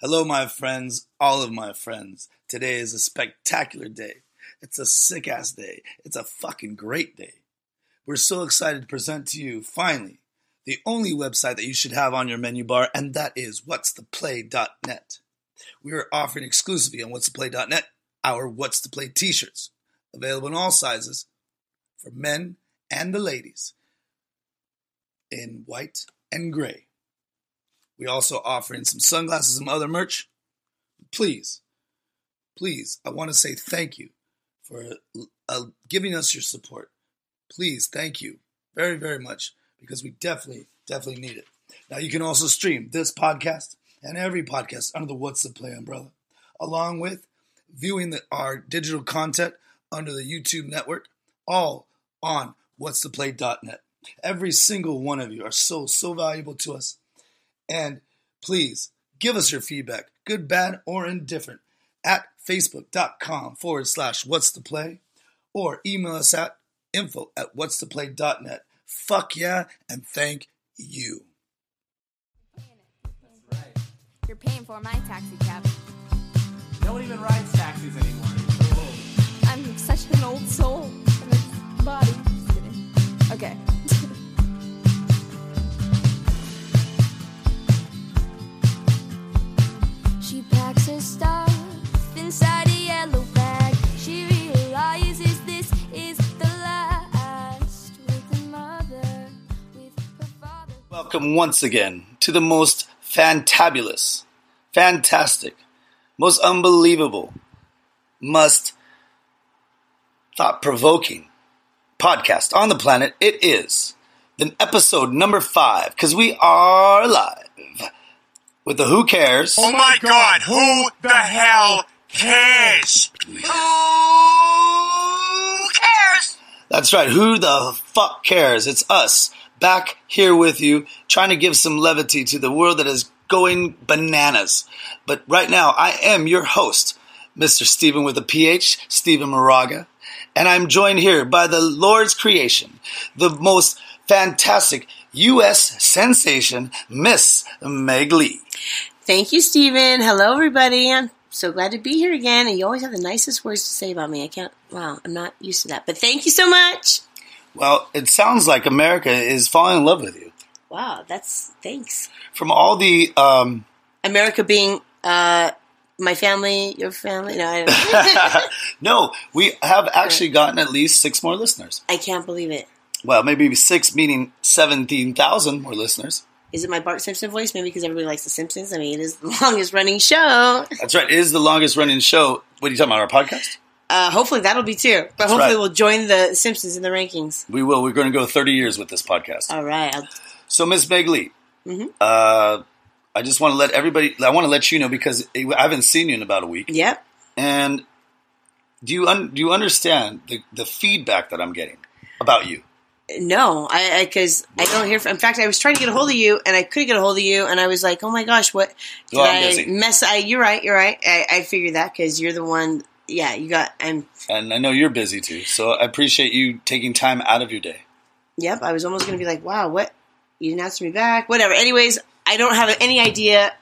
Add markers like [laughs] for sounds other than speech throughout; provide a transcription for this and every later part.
Hello, my friends, all of my friends. Today is a spectacular day. It's a sick ass day. It's a fucking great day. We're so excited to present to you, finally, the only website that you should have on your menu bar, and that is what'stheplay.net. We are offering exclusively on what'stheplay.net our What's the Play t shirts, available in all sizes for men and the ladies in white and gray. We also offering some sunglasses and other merch. Please, please, I want to say thank you for uh, giving us your support. Please, thank you very, very much because we definitely, definitely need it. Now, you can also stream this podcast and every podcast under the What's the Play umbrella, along with viewing the, our digital content under the YouTube network, all on what'stheplay.net. Every single one of you are so, so valuable to us. And please give us your feedback, good, bad, or indifferent, at facebook.com forward slash what's the play or email us at info at what's the play.net. Fuck yeah, and thank you. You're paying for my taxi cab. No one even rides taxis anymore. You're so old. I'm such an old soul in this body. Just kidding. Okay. Welcome once again to the most fantabulous, fantastic, most unbelievable, must thought provoking podcast on the planet. It is then episode number five because we are live with the Who Cares. Oh my god, who the hell cares? Who cares? That's right. Who the fuck cares? It's us back here with you, trying to give some levity to the world that is going bananas. But right now, I am your host, Mr. Stephen with a PH, Stephen Moraga, and I'm joined here by the Lord's creation, the most fantastic U.S. sensation, Miss Meg Lee. Thank you, Stephen. Hello, everybody. I'm so glad to be here again. And you always have the nicest words to say about me. I can't, wow, I'm not used to that. But thank you so much. Well, it sounds like America is falling in love with you. Wow, that's thanks. From all the um, America being uh, my family, your family. No, I, don't, [laughs] no, we have [laughs] actually gotten at least six more listeners. I can't believe it. Well, maybe six, meaning 17,000 more listeners. Is it my Bart Simpson voice? Maybe because everybody likes The Simpsons. I mean, it is the [laughs] longest running show. That's right. It is the longest running show. What are you talking about? Our podcast? Uh, hopefully that'll be too. But That's hopefully right. we'll join the Simpsons in the rankings. We will. We're going to go 30 years with this podcast. All right. So, Miss Meg Lee, Mhm. uh, I just want to let everybody, I want to let you know because I haven't seen you in about a week. yep. And do you, un- do you understand the, the feedback that I'm getting about you? No, I because I, don't hear. From, in fact, I was trying to get a hold of you, and I couldn't get a hold of you, and I was like, "Oh my gosh, what did Well, I'm I busy. mess?" I, you're right. You're right. I, I figured that because you're the one. Yeah, you got. I'm. And I know you're busy too. So I appreciate you taking time out of your day. Yep. I was almost going to be like, "Wow, what? You didn't answer me back." Whatever. Anyways, I don't have any idea.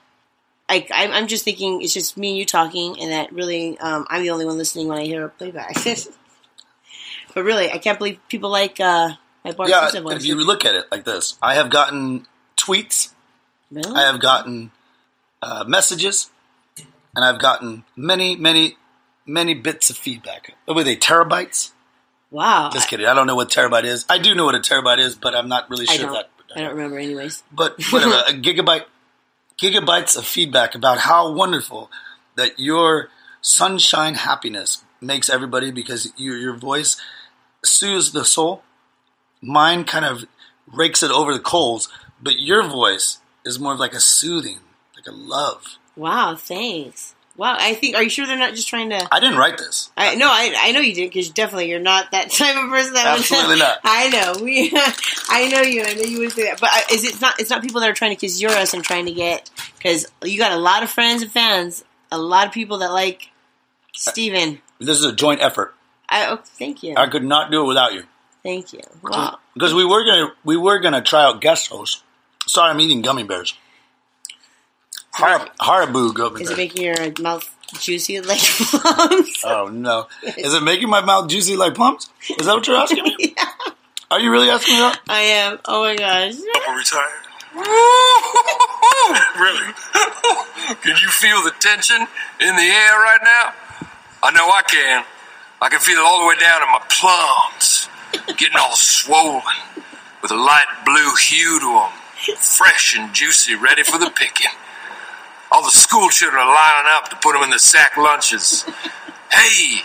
I, I'm, I'm just thinking it's just me and you talking, and that really, um, I'm the only one listening when I hear a playback. [laughs] but really, I can't believe people like uh, yeah, if you look at it like this, I have gotten tweets, really? I have gotten uh, messages, and I've gotten many, many, many bits of feedback. Were they terabytes? wow. Just kidding. I don't know what terabyte is. I do know what a terabyte is, but I'm not really sure don't. that. I don't remember, anyways. But [laughs] whatever, a gigabyte, gigabytes of feedback about how wonderful that your sunshine happiness makes everybody because your your voice soothes the soul. Mine kind of rakes it over the coals, but your voice is more of like a soothing, like a love. Wow, thanks. Wow, I think. Are you sure they're not just trying to? I didn't write this. I no, I I know you did because definitely you're not that [laughs] type of person. That would- Absolutely not. [laughs] I know we. [laughs] I know you. I know you would say that. But uh, is it not? It's not people that are trying to kiss your ass and trying to get because you got a lot of friends and fans, a lot of people that like Steven. This is a joint effort. I oh, thank you, I could not do it without you. Thank you. Wow. Because we were gonna we were gonna try out guest hosts. Sorry, I'm eating gummy bears. Har- Haribo go over Is there. it making your mouth juicy like [laughs] plums? oh no! Is it making my mouth juicy like plums? Is that what you're asking me? [laughs] Are you really asking me that? I am. Oh my gosh. I'm retired. [laughs] really? can you feel the tension in the air right now? I know I can. I can feel it all the way down in my plums, getting all swollen with a light blue hue to them, fresh and juicy, ready for the picking. All the school children are lining up to put them in the sack lunches. Hey,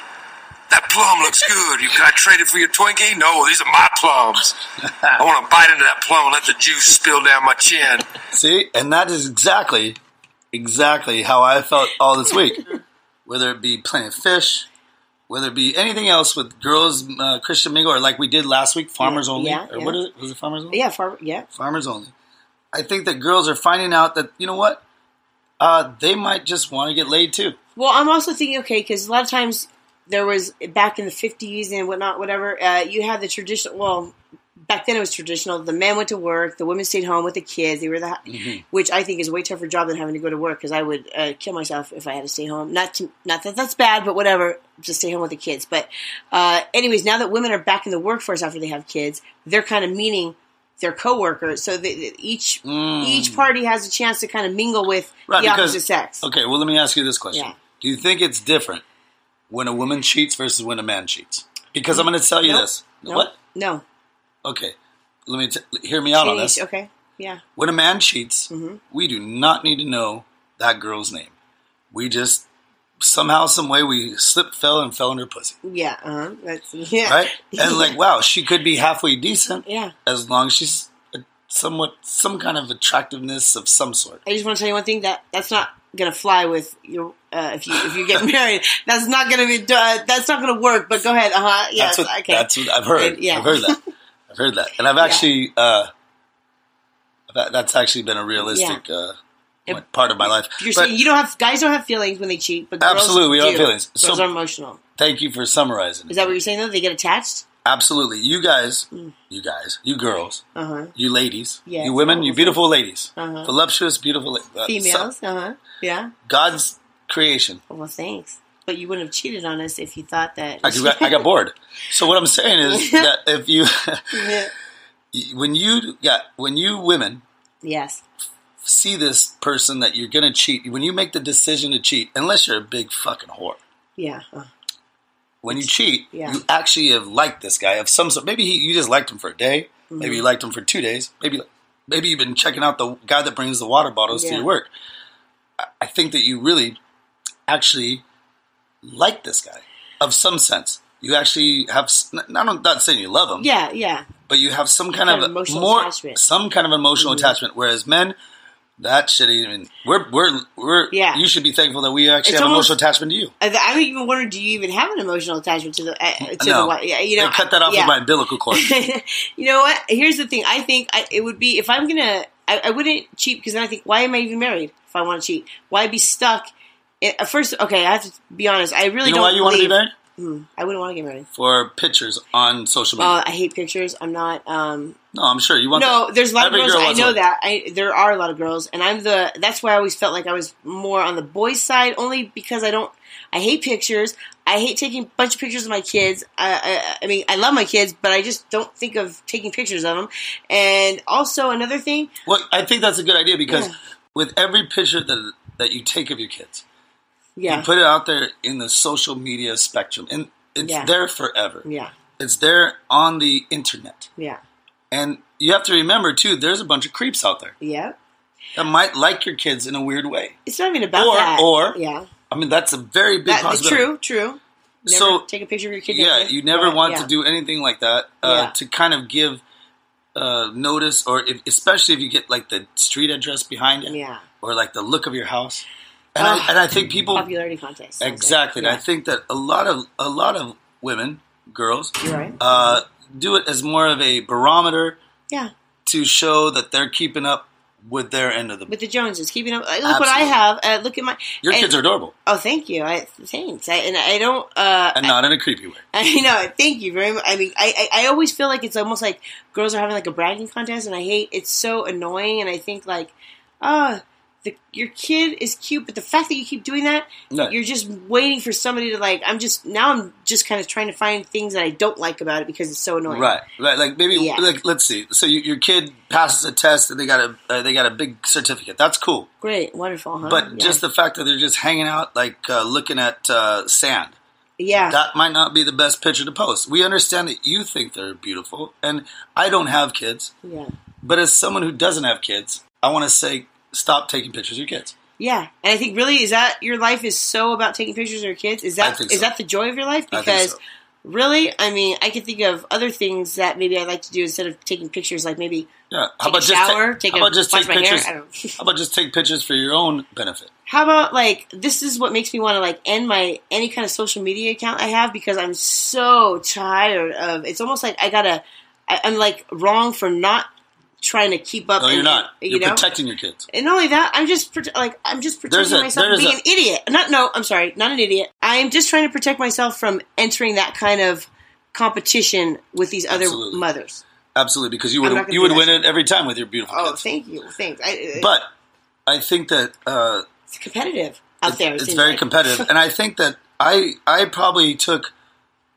that plum looks good. You can I trade it for your Twinkie? No, these are my plums. I want to bite into that plum and let the juice spill down my chin. See, and that is exactly, exactly how I felt all this week. Whether it be of fish, whether it be anything else with girls, uh, Christian mingle, or like we did last week, farmers Yeah, only, yeah, or yeah. what is it? Was it farmers only? Yeah, far, yeah. Farmers only. I think that girls are finding out that you know what, uh, they might just want to get laid too. Well, I'm also thinking, okay, because a lot of times there was back in the 50s and whatnot, whatever. Uh, you had the traditional. Well, back then it was traditional. The men went to work, the women stayed home with the kids. They were the, Mm-hmm. which I think is a way tougher job than having to go to work because I would uh, kill myself if I had to stay home. Not to, not that that's bad, but whatever. Just stay home with the kids. But uh, anyways, now that women are back in the workforce after they have kids, they're kind of meaning their coworkers. So they, each each party has a chance to kind of mingle with Mm. Right, the because- opposite sex. Okay, well, let me ask you this question: Yeah. Do you think it's different when a woman cheats versus when a man cheats? Because I'm going to tell you Nope. this. No, What? No. Okay, let me t- hear me out on this. Okay. Yeah. When a man cheats, Mm-hmm. we do not need to know that girl's name. We just somehow, some way, we slipped, fell, and fell in her pussy, Yeah. Uh huh. That's yeah. right? [laughs] And like, wow, she could be halfway decent, Yeah. as long as she's a, somewhat some kind of attractiveness of some sort. I just want to tell you one thing that that's not gonna fly with your uh, if you if you get [laughs] married. That's not gonna be. Uh, that's not gonna work. But go ahead. Uh huh. Yes. that's what okay. that's what I've heard. And- yeah. I've heard that. [laughs] I've heard that, and I've actually uh, that, that's actually been a realistic uh, If- part of my life. You're But saying you don't have guys don't have feelings when they cheat, but girls Absolutely, we don't have feelings. Girls So- are emotional. thank you for summarizing. Is that what you're saying? Though they get attached. Absolutely, you guys, you guys, you girls, Uh huh. you ladies, Yes, you women, you beautiful ladies, Uh-huh. voluptuous, beautiful la- uh, Females. so- Uh huh. Yeah. God's creation. Well, thanks. But you wouldn't have cheated on us if you thought that. I got, I got bored. So what I'm saying is [laughs] that if you, Yeah. [laughs] when you, yeah, when you women yes. see this person that you're gonna cheat, when you make the decision to cheat, unless you're a big fucking whore, Yeah. Uh, when you cheat, Yeah. you actually have liked this guy of some sort. Maybe he, you just liked him for a day. Maybe Mm-hmm. you liked him for two days. Maybe maybe you've been checking out the guy that brings the water bottles to your work. I think that you really actually like this guy of some sense. You actually have. s- n- I'm not saying you love him, yeah. Yeah. but you have some kind, Kind of of emotional more attachment. Mm-hmm. some kind of emotional attachment. Whereas men. That shit even we're we're we're Yeah. You should be thankful that we actually It's have almost- emotional attachment to you. I, I even wonder, do you even have an emotional attachment to the uh, to no, the wife? Yeah, you know, They cut that off yeah. with my umbilical cord. [laughs] you know what? Here's the thing. I think I, it would be if I'm gonna. I, I wouldn't cheat because then I think, why am I even married if I want to cheat? Why be stuck? At first, okay, I have to be honest. I really You know don't. why you want to be married? I wouldn't want to get married. For pictures on social media. Uh, I hate pictures. I'm not. Um, no, I'm sure you want. To No, that. there's a lot Every of girls. girl I know one. that. I there are a lot of girls, and I'm the. That's why I always felt like I was more on the boys' side, only because I don't. I hate pictures. I hate taking a bunch of pictures of my kids. I, I, I mean, I love my kids, but I just don't think of taking pictures of them. And also another thing, Well, I think that's a good idea because Yeah. with every picture that that you take of your kids, yeah, you put it out there in the social media spectrum, and it's Yeah. there forever. yeah, It's there on the internet, yeah, and you have to remember too. There's a bunch of creeps out there yeah. that might like your kids in a weird way. It's not even about Or- that. or- yeah, I mean, that's a very big that, possibility. true, true. Never So- take a picture of your kid. yeah, you never want yeah. to do anything like that uh, Yeah. to kind of give uh, notice, or if, especially if you get like the street address behind it, Yeah, or like the look of your house. And, Oh. I, and I think people popularity contest. Exactly. And I think that a lot of a lot of women, girls, right. uh, do it as more of a barometer yeah. to show that they're keeping up with their end of the. with the Joneses, keeping up. Look what I have. Uh, look at my. your and- kids are adorable, Oh, thank you. I, thanks. I, and I don't. Uh, and not in a creepy way. [laughs] I know. Thank you very much. I mean, I, I I always feel like it's almost like girls are having like a bragging contest, and I hate. It's so annoying, and I think like, oh, the, your kid is cute, but the fact that you keep doing that, Right. you're just waiting for somebody to like. I'm just now. I'm just kind of trying to find things that I don't like about it because it's so annoying. Right, right. Like maybe, Yeah. like let's see. So you, your kid passes a test and they got a uh, they got a big certificate. That's cool. Great, wonderful, huh? But yeah. just the fact that they're just hanging out, like uh, looking at uh, sand, yeah, that might not be the best picture to post. We understand that you think they're beautiful, and I don't have kids. yeah, But as someone who doesn't have kids, I want to say, stop taking pictures of your kids. yeah. And I think really is that your life is so about taking pictures of your kids. Is that think is that the joy of your life? Because so. really, I mean, I can think of other things that maybe I'd like to do instead of taking pictures, like maybe Yeah. How about a just shower, take, take how a about just take pictures? How about just take pictures for your own benefit? How about like this is what makes me want to like end my any kind of social media account I have because I'm so tired of it's almost like I gotta I, I'm like wrong for not trying to keep up. No, you're and- not. You're you know, protecting your kids. and not only that, I'm just like I'm just protecting a- myself from being a- an idiot. Not no, I'm sorry, not an idiot. I'm just trying to protect myself from entering that kind of competition with these other Absolutely. mothers. Absolutely, because you would you would win it every time with your beautiful kids. Oh, kids. thank you, thanks. I, But I think that uh, it's competitive out there. it it's very like. competitive, and I think that I I probably took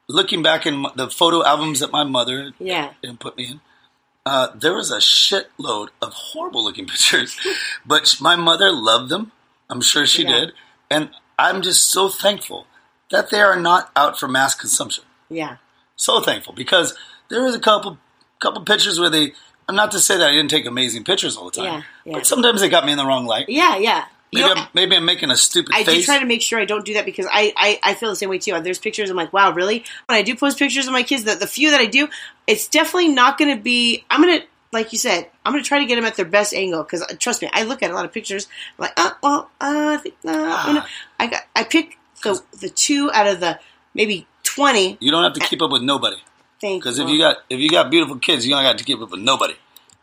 looking back in the photo albums that my mother Yeah. and put me in. Uh, there was a shitload of horrible looking [laughs] pictures, but my mother loved them. I'm sure she Yeah. did, and I'm just so thankful that they are not out for mass consumption. Yeah. So thankful because there was a couple couple pictures where they. I'm not to say that I didn't take amazing pictures all the time, Yeah, yeah. but sometimes they got me in the wrong light. Yeah, yeah. You Maybe, I'm, maybe I'm making a stupid I do try to make sure I don't do that because I, I, I feel the same way too. There's pictures I'm like, wow, really? When I do post pictures of my kids, the, the few that I do, it's definitely not going to be. I'm going to, like you said, I'm going to try to get them at their best angle because trust me, I look at a lot of pictures. I'm like, uh, well, uh, I think, uh, gonna- I got, I pick the the two out of the maybe twenty. you don't have to keep up with nobody Things because if you got if you got beautiful kids, you don't got to keep up with nobody.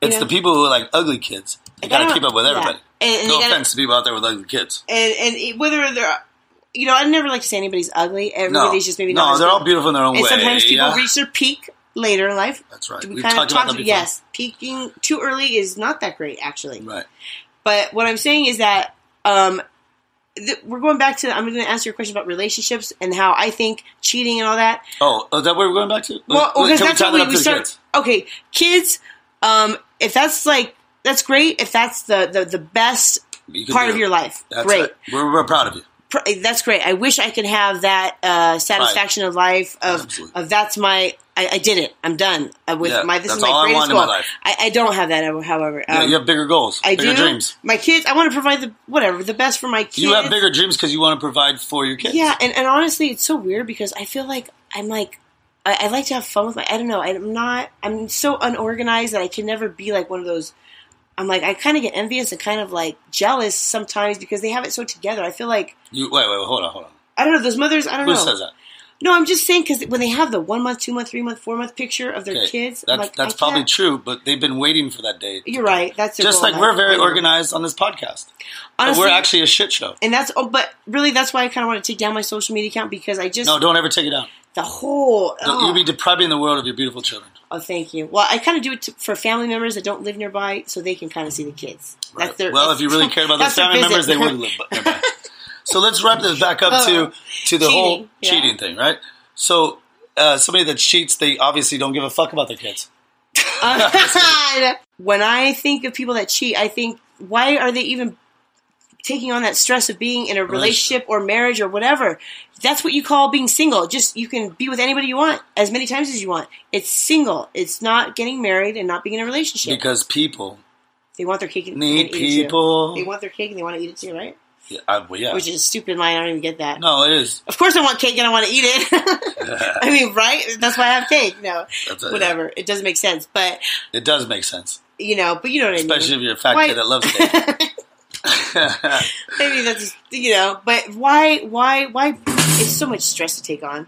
It's know? the people who are like ugly kids. You got to keep up with Yeah. And- and no you gotta- offense to people out there with ugly kids. and and whether they're, you know, I never like to say anybody's ugly. Everybody's just maybe no, not. as they're all beautiful in their own And way. sometimes people yeah? reach their peak later in life. That's right. We We've kind of talked about talked that before. yes, peaking too early is not that great actually. Right. But what I'm saying is that um, th- we're going back to. I'm going to answer your question about relationships and how I think cheating and all that. Oh, is that where we're going back to? Well, because till that's what we, we start. kids. Okay, kids. Um, if that's like that's great. If that's the the, the best part of your life, That's great. right. We're, we're proud of you. Pr- That's great. I wish I could have that uh, satisfaction of life of Absolutely. of that's my. I, I did it. I'm done uh, with Yeah, my. This is my all I greatest in goal. my life. I, I don't have that, however. Yeah, Um, you have bigger goals, I bigger do. dreams. My kids. I want to provide the whatever the best for my kids. You have bigger dreams because you want to provide for your kids. Yeah, and, and honestly, it's so weird because I feel like I'm like I, I like to have fun with my. I don't know. I'm not. I'm so unorganized that I can never be like one of those. I'm like I kind of get envious and kind of like jealous sometimes because they have it so together. I feel like You wait, wait, hold on, hold on. I don't know those mothers. I don't Who know. says that? No, I'm just saying because when they have the one month, two month, three month, four month picture of their Okay, kids, That's like, that's probably can't- true, but they've been waiting for that day. You're right. That's Just goal like we're very organized on this podcast. Honestly, we're actually a shit show. and that's oh, but really that's why I kind of want to take down my social media account because I just No, don't ever take it down. the whole oh. You'll be depriving the world of your beautiful children. Oh, thank you. Well, I kind of do it to, for family members that don't live nearby, so they can kind of see the kids. That's their. well, if you really [laughs] cared about those family members, they would [laughs] live nearby. So let's wrap this back up to to the whole Cheating, yeah. cheating thing, right? So uh, somebody that cheats, they obviously don't give a fuck about their kids. [laughs] when I think of people that cheat, I think, why are they even taking on that stress of being in a relationship or marriage or whatever? That's what you call being single. Just you can be with anybody you want as many times as you want. It's single. It's not getting married and not being in a relationship. Because people they want their cake and, need and eat it people. They want their cake and they want to eat it too, right? Yeah, uh, well, yeah. Which is a stupid line. I don't even get that. no, it is. Of course, I want cake and I want to eat it. [laughs] [laughs] I mean, right? That's why I have cake. No, That's it. whatever. It doesn't make sense, but It does make sense, you know, but you know what I mean. especially if you're a fat Why- kid that loves cake. [laughs] Maybe that's just, you know, but why? Why? Why? It's so much stress to take on.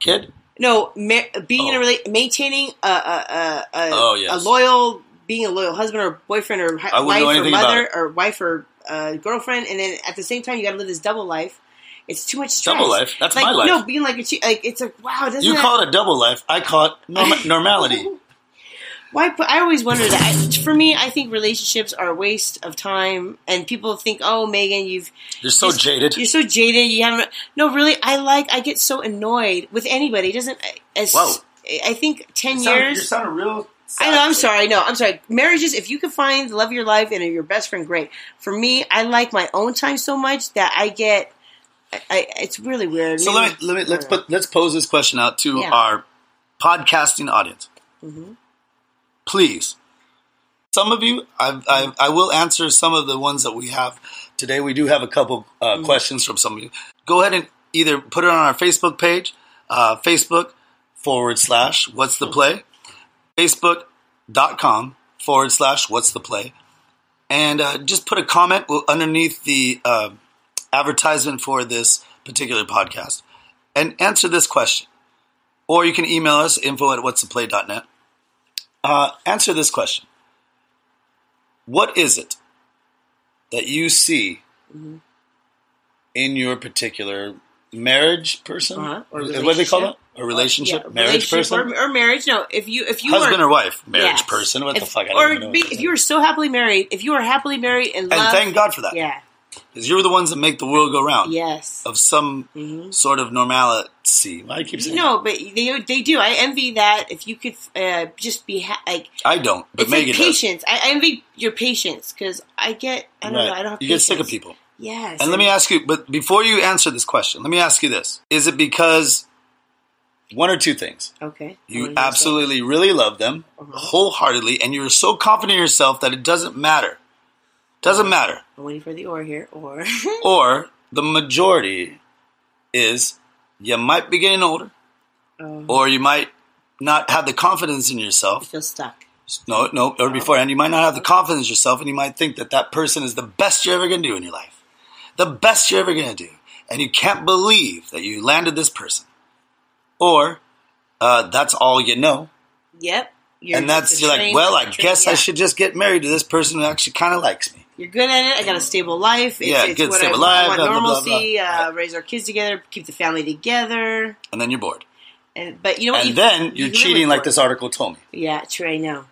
kid? No, ma- being in a Oh. rela- maintaining a a, a, a, Oh, yes. a loyal, being a loyal husband or boyfriend or hi- I wouldn't know wife or mother or wife or uh, girlfriend, and then at the same time you got to live this double life. It's too much stress. Double life? That's like, my life. No, being like a like it's like wow. Doesn't You that, call it a double life. I call it norm- [laughs] normality. [laughs] Why? I always wonder that. I, for me, I think relationships are a waste of time, and people think, "Oh, Megan, you've You're so just- jaded. You're so jaded. You haven't. No, really. I like. I get so annoyed with anybody. It doesn't. As, Whoa. I think ten You sound- years. You're sounding real. I know. I'm sorry. No, I'm sorry. Marriages. If you can find the love of your life and your best friend, great. For me, I like my own time so much that I get. I, I, it's really weird. So let me let me let's put let's pose this question out to Yeah. our podcasting audience. Mm-hmm. Please, some of you, I, I I will answer some of the ones that we have today. We do have a couple uh, Mm-hmm. questions from some of you. Go ahead and either put it on our Facebook page, uh, Facebook forward slash What's the Play, Facebook.com forward slash What's the Play, and uh, just put a comment underneath the uh, advertisement for this particular podcast and answer this question. Or you can email us info at what'stheplay.net. Uh, answer this question. What is it that you see in your particular marriage person? Uh-huh, or what do they call that? A relationship? Yeah, marriage relationship person? or, or marriage? No, if you if you Husband or wife? Marriage Yes. person? What the fuck? I or be, if you are so happily married, if you are happily married and And love, thank God for that. yeah, Because you're the ones that make the world go round. yes, Of some sort of normalcy. Why I keep saying no, but they they do. I envy that. If you could uh, just be ha- like, I don't, but it's Megan like does. patience. I, I envy your patience because I get. I don't Right. know. I don't have. you get sick of people. Yes, And let me ask you, but before you answer this question, let me ask you this: Is it because one or two things? Okay, You absolutely really love them Uh-huh. wholeheartedly, and you're so confident in yourself that it doesn't matter. Doesn't matter. I'm waiting for the or here. Or [laughs] Or the majority is you might be getting older, um, or you might not have the confidence in yourself. feel stuck. No, no, or beforehand, you might not have the confidence in yourself, and you might think that that person is the best you're ever going to do in your life. The best you're ever going to do. And you can't believe that you landed this person. Or uh, that's all you know. Yep. You're and that's, you're like, well, I guess I should just get married to this person who actually kind of likes me. You're good at it. I got a stable life. It's, Yeah, it's good, what stable I, life, I want blah, blah, blah, normalcy. blah. Uh, Right. raise our kids together, keep the family together. And then you're bored. And but you know what? And You- then you you're live cheating like this article told me. Yeah, true. I know.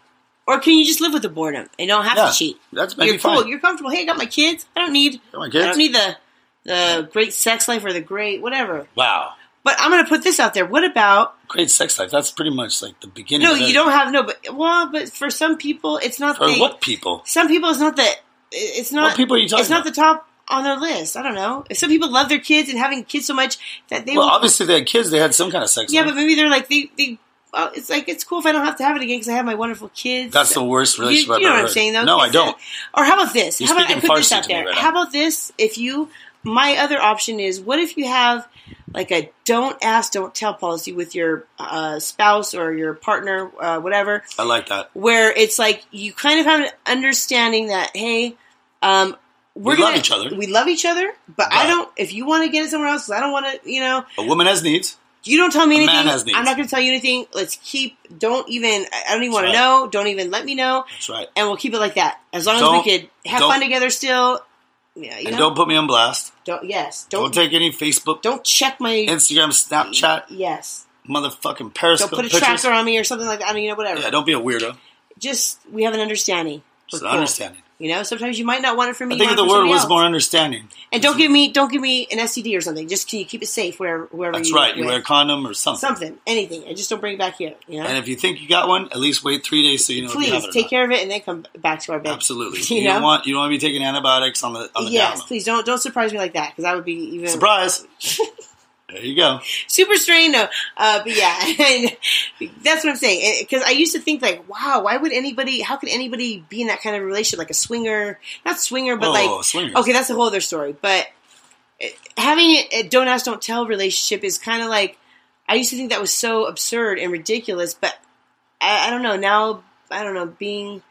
Or can you just live with the boredom and don't have Yeah, to cheat? that's maybe You're cool. fine. You're comfortable. Hey, I got my kids. I don't need. Got my I kids. don't need the the great sex life or the great whatever. Wow. But I'm going to put this out there. What about Great sex life. That's pretty much like the beginning. no? You everything. don't have no. But well, but for some people, it's not. For the, what people? Some people, it's not that. It's not. What people are you talking It's not about? the top on their list. I don't know. If some people love their kids and having kids so much that they Well, will. obviously they had kids. They had some kind of sex Yeah, life. but maybe they're like they. they well, it's like it's cool if I don't have to have it again because I have my wonderful kids. That's the worst relationship you I've know what I'm heard. saying, though? No, I don't. Or how about this? You're how about I put this out there? right how about this? If you, my other option is, what if you have like a don't ask, don't tell policy with your uh, spouse or your partner, uh, whatever, I like that. where it's like you kind of have an understanding that hey, um, we're We love gonna- each other. We love each other, but I don't. If you want to get it somewhere else, I don't want to. You know, A woman has needs. you don't tell me A anything. man has needs. I'm not going to tell you anything. Let's keep. Don't even. I don't even want to know. Don't even let me know. That's right. And we'll keep it like that as long as Don't- we could have fun together still. Yeah, And know. don't put me on blast. Don't. Yes. Don't, Don't. take any Facebook, Don't check my. Instagram, Snapchat, yes. motherfucking Periscope Don't put a pictures. tracker on me or something like that. I mean, you know, whatever. Yeah, don't be a weirdo. Just we have an understanding. Just an cool. understanding. You know, sometimes you might not want it from me. I think the word was else. more understanding. And don't give me don't give me an STD or something. Just can you keep it safe wherever wherever That's you right. You wear a condom or something. something, anything. And just don't bring it back here. You know. And if you think you got one, at least wait three days so you know you Please or take care of it and then come back to our bed. Absolutely. [laughs] You You, don't know? want you don't want to be taking antibiotics on the on the yes, please don't don't surprise me like that because I would be even Surprise. [laughs] there you go. super strange, No, uh, but yeah, [laughs] that's what I'm saying. Because I used to think like, wow, why would anybody? How could anybody be in that kind of relationship, like a swinger? Not swinger, but Oh, like swingers. okay, that's a whole other story. But uh, having a don't ask, don't tell relationship is kind of like I used to think that was so absurd and ridiculous. But I, I don't know now. I don't know being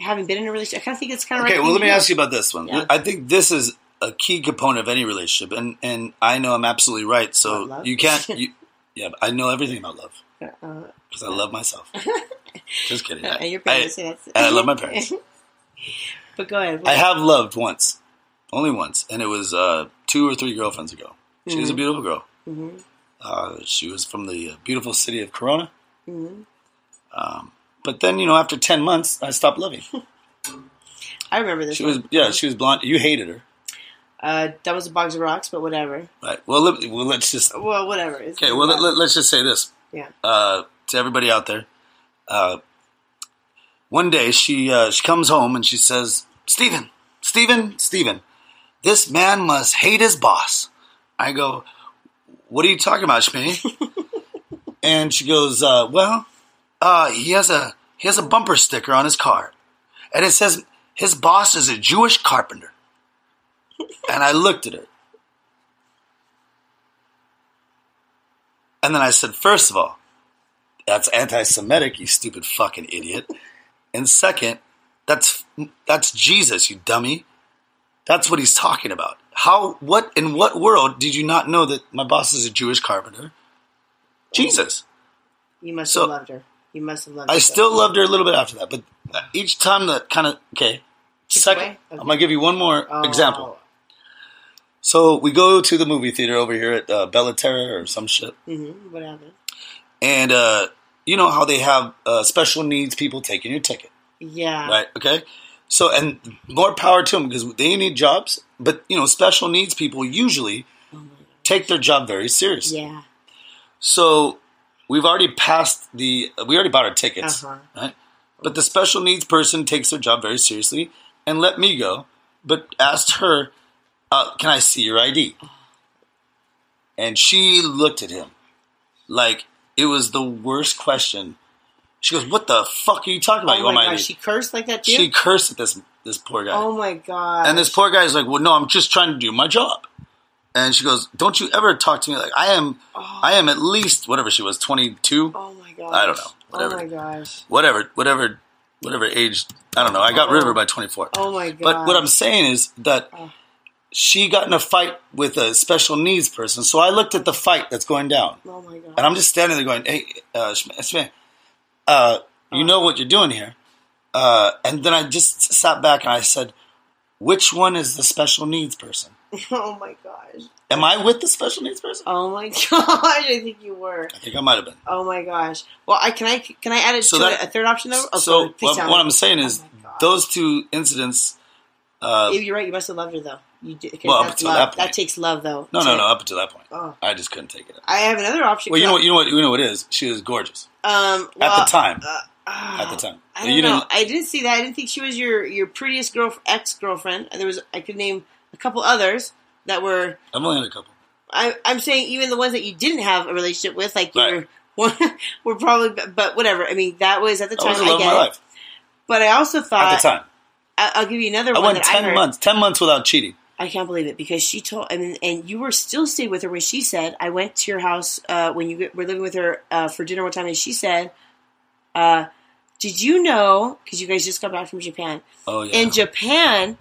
having been in a relationship. I kind of think it's kind of Okay, well, let me ask you about this one. Yeah. I think this is a key component of any relationship, and and I know I'm absolutely right. So you can't. [laughs] You, yeah, I know everything about love Uh, because I love myself. [laughs] Just kidding. and your I- parents. I, and I love my parents. [laughs] but go ahead. I have loved once, only once, and it was uh, two or three girlfriends ago. She Mm-hmm. was a beautiful girl. Uh, she was from the uh, beautiful city of Corona. Mm-hmm. Um, but then you know after ten months I stopped loving. I remember this. She one. was yeah, she was blonde. You hated her, Uh, that was a box of rocks, but whatever. right? Well, let, well let's just Well, whatever. It's okay. Well, let, us just say this yeah. uh, to everybody out there. Uh, one day she uh, she comes home and she says, "Stephen, Stephen, Stephen, this man must hate his boss." I go, "What are you talking about, Shmi?" [laughs] and she goes, uh, "Well, uh, he has a he has a bumper sticker on his car, and it says his boss is a Jewish carpenter." And I looked at her. And then I said, first of all, that's anti-Semitic, you stupid fucking idiot. And second, that's that's Jesus, you dummy. That's what he's talking about. How? What? In what world did you not know that my boss is a Jewish carpenter? Jesus. You must So- have loved her. You must have loved her. I still loved her a little bit after that, but each time that kind of okay. Second, away? I'm gonna give you one more Oh. example. So we go to the movie theater over here at uh, Bella Terra or some shit. Mm-hmm. What happened? and uh, you know how they have uh, special needs people taking your ticket, Yeah. right? Okay, so and more power to them because they need jobs, but you know special needs people usually take their job very seriously. Yeah. So we've already passed the we already bought our tickets, Uh-huh. right? But the special needs person takes their job very seriously and let me go, but asked her, uh, "Can I see your ID?" And she looked at him like it was the worst question. She goes, "What the fuck are you talking about? you Oh want my gosh, ID?" she cursed like that too. She cursed at this this poor guy. oh my god. And this poor guy's like, "Well, no, I'm just trying to do my job." And she goes, "Don't you ever talk to me like I am? I am at least whatever she was, 22, Oh my god. I don't know. Whatever. Oh my gosh. whatever, whatever, whatever age. I don't know. I got rid of her by 24. Oh my god! But what I'm saying is that she got in a fight with a special needs person. So I looked at the fight that's going down, Oh my god. and I'm just standing there going, "Hey, uh, Shma, uh, you know what you're doing here?" Uh, and then I just sat back and I said, "Which one is the special needs person?" [laughs] oh my gosh. Am I with the special needs person? Oh my [laughs] gosh. I think you were. I think I might have been. Oh my gosh. Well, I can I can I add it So to that- a, third option though? Oh, so what, what. I'm saying is, Oh those two incidents. Uh, You're right. You must have loved her though. You. 'cause Well, up until love. that point. That takes love though. no, no, no. Up until that point, Oh. I just couldn't take it. I have another option. Well, you know what? You know what? You know what it is. She was gorgeous Um, at the time. uh, at the time, I don't you know. didn't. I didn't see that. I didn't think she was your your prettiest girl ex girlfriend. There was I could name a couple others that were. I've only had a couple. I, I'm saying even the ones that you didn't have a relationship with, like Right. you [laughs] were, were probably. But whatever. I mean, that was at the time. I love of get my it. life But I also thought at the time. I, I'll give you another I one went I ten months. Ten months without cheating. I can't believe it because she told, I mean, and you were still staying with her when she said, I went to your house uh, when you were living with her uh, for dinner one time, and she said, uh, Did you know, because you guys just got back from Japan, Oh yeah. in Japan,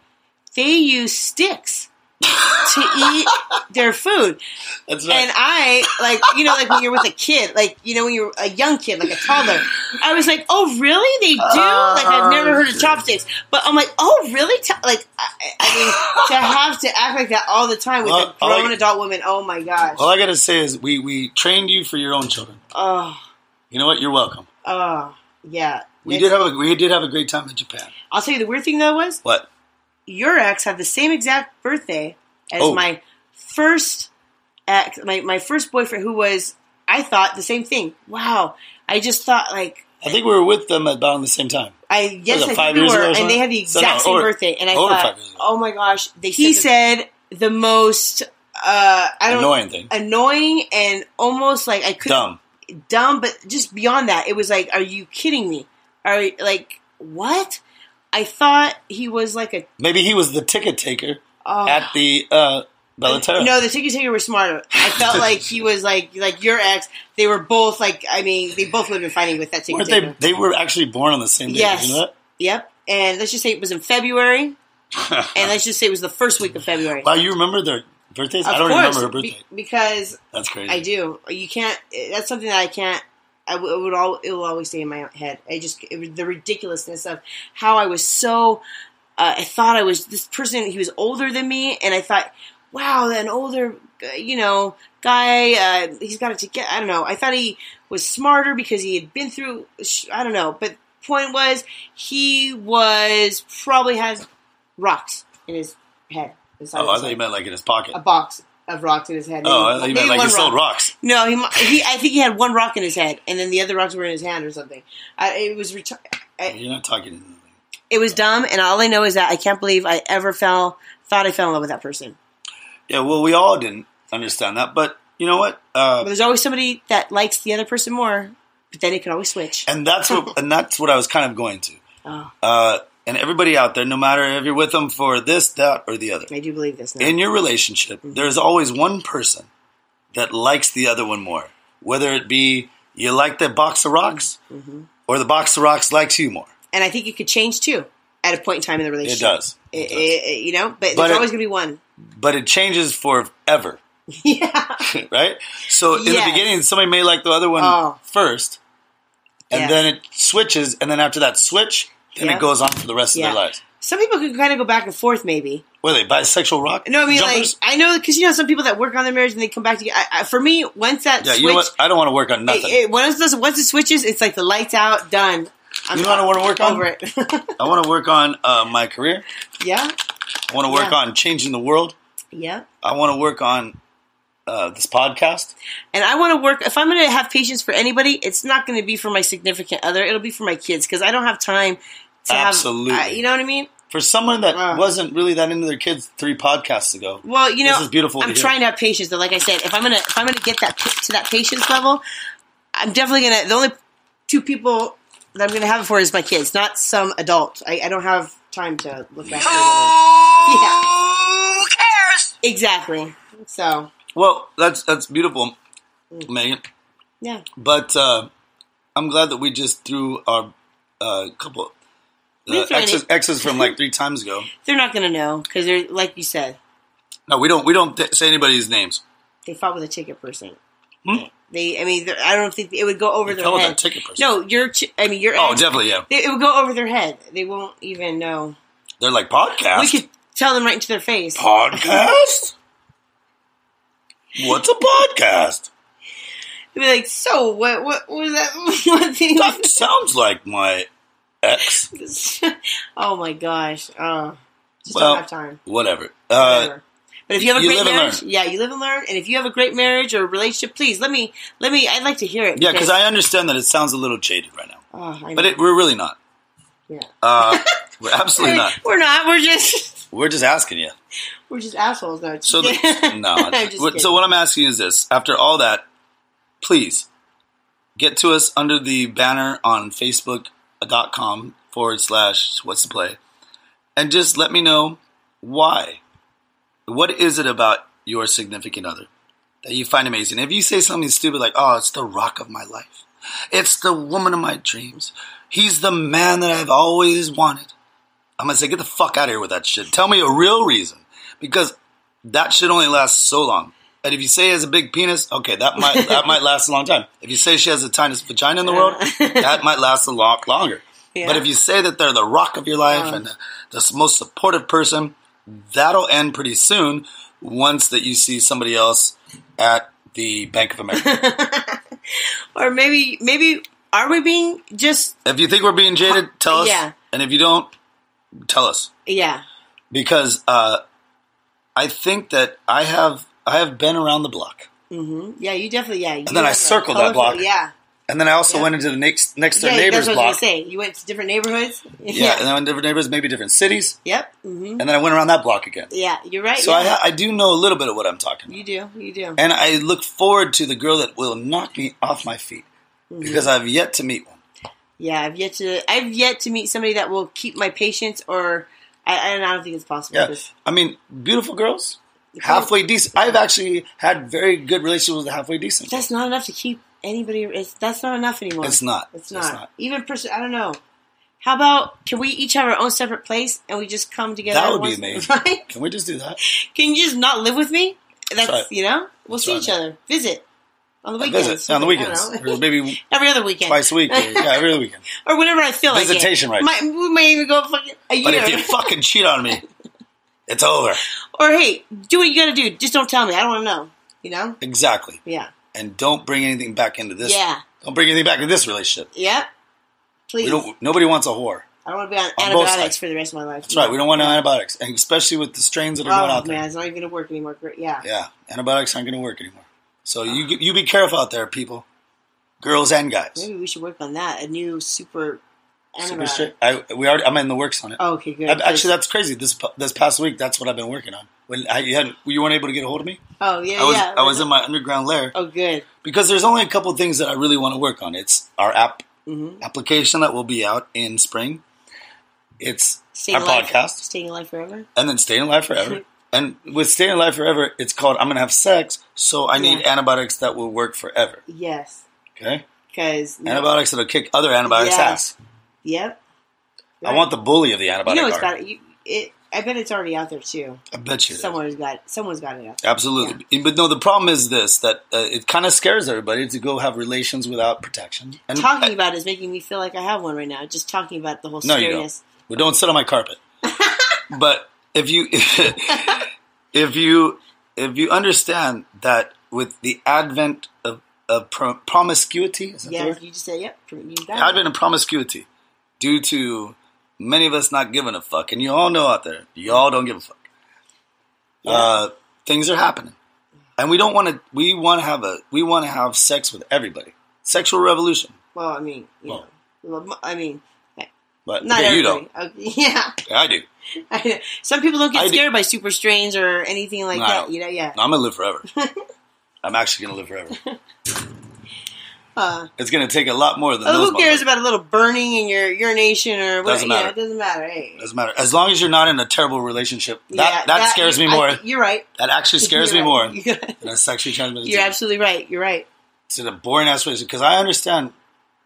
they use sticks to eat their food. That's right. And I, like, you know, like when you're with a kid, like, you know, when you're a young kid, like a toddler, I was like, oh, really? They do? like, I've never oh, heard of chopsticks. But I'm like, oh, really? Like, I, I mean, to have to act like that all the time with Well, a I- grown adult woman, oh my gosh. All I gotta say is we we trained you for your own children. Oh, You know what? You're welcome. oh, yeah. We did have a we did have a great time in Japan. I'll tell you the weird thing though was, What? Your ex had the same exact birthday as Oh. my first ex, my, my first boyfriend, who was, I thought the same thing. Wow. I just thought, like, I think we were with them at about the same time. I yes, Was I five think we were, and they had the So, exact no, same over- birthday, and I thought, five years ago. oh my gosh, they he said the most uh, I don't Annoying thing. annoying and almost like I couldn't Dumb. dumb, but just beyond that, it was like, are you kidding me? Are you- like what? I thought he was like a Maybe he was the ticket taker oh. at the uh, Bella Terra. No, the ticket taker was smarter. I felt [laughs] like he was like like your ex. They were both like I mean they both would have been fighting with that ticket taker. they? They were actually born on the same day. Yes. You know that? Yep. And let's just say it was in February, [laughs] and let's just say it was the first week of February. Wow, you remember their birthdays? Of I don't course, remember her birthday. be- because That's crazy. I do. You can't. That's something that I can't. I w- it would all. It will always stay in my head. I just it the ridiculousness of how I was so. Uh, I thought I was this person. He was older than me, and I thought, wow, an older, you know, guy. Uh, he's got it together. I don't know. I thought he was smarter because he had been through. I don't know, but point was he was probably has rocks in his head. Oh, I thought you meant like in his pocket. a box of rocks in his head. Oh, you meant like he sold rock. rocks. No, he, he. I think he had one rock in his head, and then the other rocks were in his hand or something. I, it was reti- I, You're not talking. it was dumb, and all I know is that I can't believe I ever fell thought I fell in love with that person. Yeah, well, we all didn't understand that, but you know what? But Uh, there's always somebody that likes the other person more, but then it can always switch. and that's what and that's what I was kind of going to. Oh, Uh, and everybody out there, no matter if you're with them for this, that, or the other, I do believe this now. in your relationship, mm-hmm. there's always one person that likes the other one more. Whether it be you like the box of rocks, mm-hmm. or the box of rocks likes you more. and I think it could change too at a point in time in the It relationship. does. It- It does. it- it- you know, but, But there's it- always going to be one. But it changes forever, [laughs] [laughs] yeah. right? So in Yes. the beginning, somebody may like the other one Oh. first, and Yes. then it switches, and then after that switch, then Yeah. it goes on for the rest Yeah. of their lives. Some people can kind of go back and forth, maybe. Are they bisexual rock? No, I mean, jumpers? like, I know, because you know, some people that work on their marriage and they come back together. I, I, for me, once that yeah, switch, you know what? I don't want to work on nothing. it, it- once, those, once it switches, it's like the lights out, done. I'm You know what I wanna work on? Over it. [laughs] I want to work on uh, my career. yeah, I want to work Yeah. on changing the world. yeah. I want to work on uh, this podcast. And I want to work. If I'm going to have patience for anybody, it's not going to be for my significant other. It'll be for my kids because I don't have time to Absolutely. have. Uh, you know what I mean? For someone that Uh. wasn't really that into their kids three podcasts ago, Well, you know, This is beautiful I'm hear. trying to have patience. Though, like I said, if I'm gonna if I'm gonna get that to that patience level, I'm definitely gonna. The only two people that I'm gonna have it for is my kids, not some adult. I, I don't have time to look after them. Who cares? Exactly. So well, that's that's beautiful, Mm. Megan. yeah, But uh, I'm glad that we just threw our uh, couple We didn't throw any- exes, exes from like three times ago. [laughs] they're not gonna know because they're like you said, No, we don't. We don't th- say anybody's names. they fought with a ticket person. Hmm? They, I mean, I don't think it would go over You their head. ticket person. No, your, ch- I mean, your. Oh, ex- definitely, yeah. They, it would go over their head. They won't even know. They're like podcast. We could tell them right into their face. podcast. [laughs] What's a podcast? They'd be like, "So what? What was that? [laughs] What thing?" That sounds like my ex. [laughs] oh my gosh! Oh, just Well, don't have time. Whatever. Uh, Whatever. But if you have a you great marriage, yeah, you live and learn. And if you have a great marriage or relationship, please let me let me. I'd like to hear it. yeah, because I understand that it sounds a little jaded right now, Oh, I but it, we're really not. yeah. Uh, [laughs] we're absolutely not. We're not. We're just [laughs] We're just asking you. we're just assholes. No, So the, no. I'm just What- so what I'm asking is this: after all that, please get to us under the banner on Facebook.com forward slash What's the Play, and just let me know why. What is it about your significant other that you find amazing? If you say something stupid like, "Oh, it's the rock of my life," "It's the woman of my dreams," "He's the man that I've always wanted," I'm gonna say, get the fuck out of here with that shit. Tell me a real reason, because that shit only lasts so long. And if you say he has a big penis, okay, that might [laughs] that might last a long time. If you say she has the tiniest vagina in the world, [laughs] that might last a lot longer. Yeah. But if you say that they're the rock of your life and the, the most supportive person, that'll end pretty soon. Once that you see somebody else at the Bank of America. [laughs] or maybe maybe are we being just if you think we're being jaded, tell us. Yeah. And if you don't, tell us. yeah because uh, I think that I have I have been around the block, yeah you definitely yeah. and then I circled that block, Yeah. and then I also Yeah. went into the next next door Yeah, neighbor's that's what I block. was gonna say. You went to different neighborhoods. [laughs] Yeah, and then I went to different neighborhoods, maybe different cities, Yep. hmm and then I went around that block again. Yeah, you're right. So yeah. I I do know a little bit of what I'm talking about, you do. You do. and I look forward to the girl that will knock me off my feet Mm-hmm. because I've yet to meet one. Yeah, I've yet to. I've yet to meet somebody that will keep my patience, or I, I don't think it's possible. Yeah, I mean, beautiful girls, halfway decent. I've actually had very good relationships with halfway decent. That's not enough to keep anybody. It's, that's not enough anymore. It's not. It's It's not. not. Even person. I don't know. How about can we each have our own separate place and we just come together? That would be amazing. [laughs] Right? Can we just do that? Can you just not live with me? That's right. you know. We'll see each other. Visit on the weekends. visit on the weekends, or maybe [laughs] every other weekend. twice a week. Yeah, every other weekend. [laughs] or whenever I feel Visitation like it. rights. Might, we might even go fucking a year. But if you fucking cheat on me, it's over. or hey, do what you gotta do. Just don't tell me. I don't want to know. You know? Exactly. Yeah. And don't bring anything back into this. Yeah. Don't bring anything back into this relationship. Yeah. Please. Nobody wants a whore. I don't want to be on, On antibiotics for the rest of my life. That's right. We don't want no antibiotics, and especially with the strains that are going Oh out there. man, it's not even going to work anymore. Yeah. Yeah, antibiotics aren't going to work anymore. So you you be careful out there, people, girls and guys. Maybe we should work on that. A new super Super antibiotic. straight. I we already. I'm in the works on it. Oh, okay, good. I- actually, that's crazy. This this past week, that's what I've been working on. When I, you hadn't, you weren't able to get a hold of me. oh yeah, I was yeah. I was in my underground lair Oh, good. because there's only a couple things that I really want to work on. It's our app Mm-hmm. application that will be out in spring. It's Staying our alive, podcast, Staying alive forever. and then staying alive forever. [laughs] and with staying alive forever, it's called I'm gonna have sex, so I need Yeah. antibiotics that will work forever. Yes, Okay, because antibiotics that'll kick other antibiotics Yeah. ass. Yep. I want the bully of the antibiotic. You know, it's got it. You, it. I bet it's already out there too. I bet you. Someone's got. it. Someone's got it out. There. Absolutely. But no, the problem is this that uh, it kind of scares everybody to go have relations without protection. And Talking about it is making me feel like I have one right now. Just talking about the whole No, you don't. Well, don't sit on my carpet. [laughs] but if you [laughs] if you if you understand that with the advent of, of promiscuity, is that the Yeah, you just said yep. You got The it. advent of promiscuity, due to many of us not giving a fuck, and you all know out there, you all don't give a fuck. Uh, things are happening, and we don't want to. We want to have a. We want to have sex with everybody. Sexual revolution, Well, I mean, you Well. know, I mean, but not okay, you don't. Okay, [laughs] yeah. I do. [laughs] I know. Some people don't get I do. scared by super strains or anything like No, that. You know, yeah. I'm gonna live forever. [laughs] I'm actually gonna live forever. Uh, It's gonna take a lot more than oh, those. who cares about a little burning in your urination or what? Doesn't Yeah, matter. it doesn't matter. Hey. Doesn't matter. As long as you're not in a terrible relationship, that Yeah, that, scares me I- more. you're right. that actually [laughs] scares You're me more right. You're, than a sexually transmitted. you're disease. absolutely right. You're right. It's in a boring ass relationship because I understand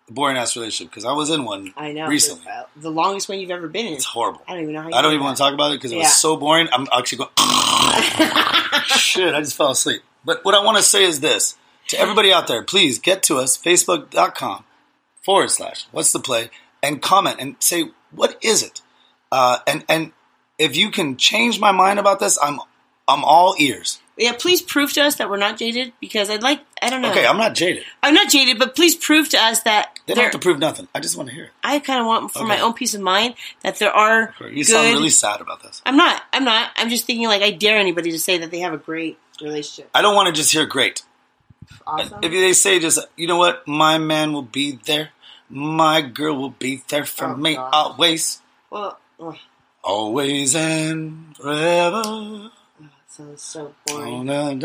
the boring ass relationship because I was in one I know. recently. Uh, The longest one you've ever been in. It's horrible. I don't even know I don't even want to talk about it because it Yeah. was so boring. I'm actually going. [laughs] Shit! I just fell asleep. But what I want to say is this to everybody out there: please get to us Facebook.com forward slash What's the play and comment and say what is it. Uh, and and if you can change my mind about this, I'm I'm all ears. Yeah, please prove to us that we're not jaded because I'd like. I don't know. Okay, I'm not jaded. I'm not jaded, but please prove to us that They don't have to prove nothing. I just want to hear it. I kind of want for my own peace of mind that there are You good. sound really sad about this. I'm not. I'm not. I'm just thinking like I dare anybody to say that they have a great relationship. I don't want to just hear great. Awesome. If they say just, you know what, my man will be there, my girl will be there for Oh, me gosh. always, well, oh, always and forever. Oh, that sounds so Oh, boring. na. It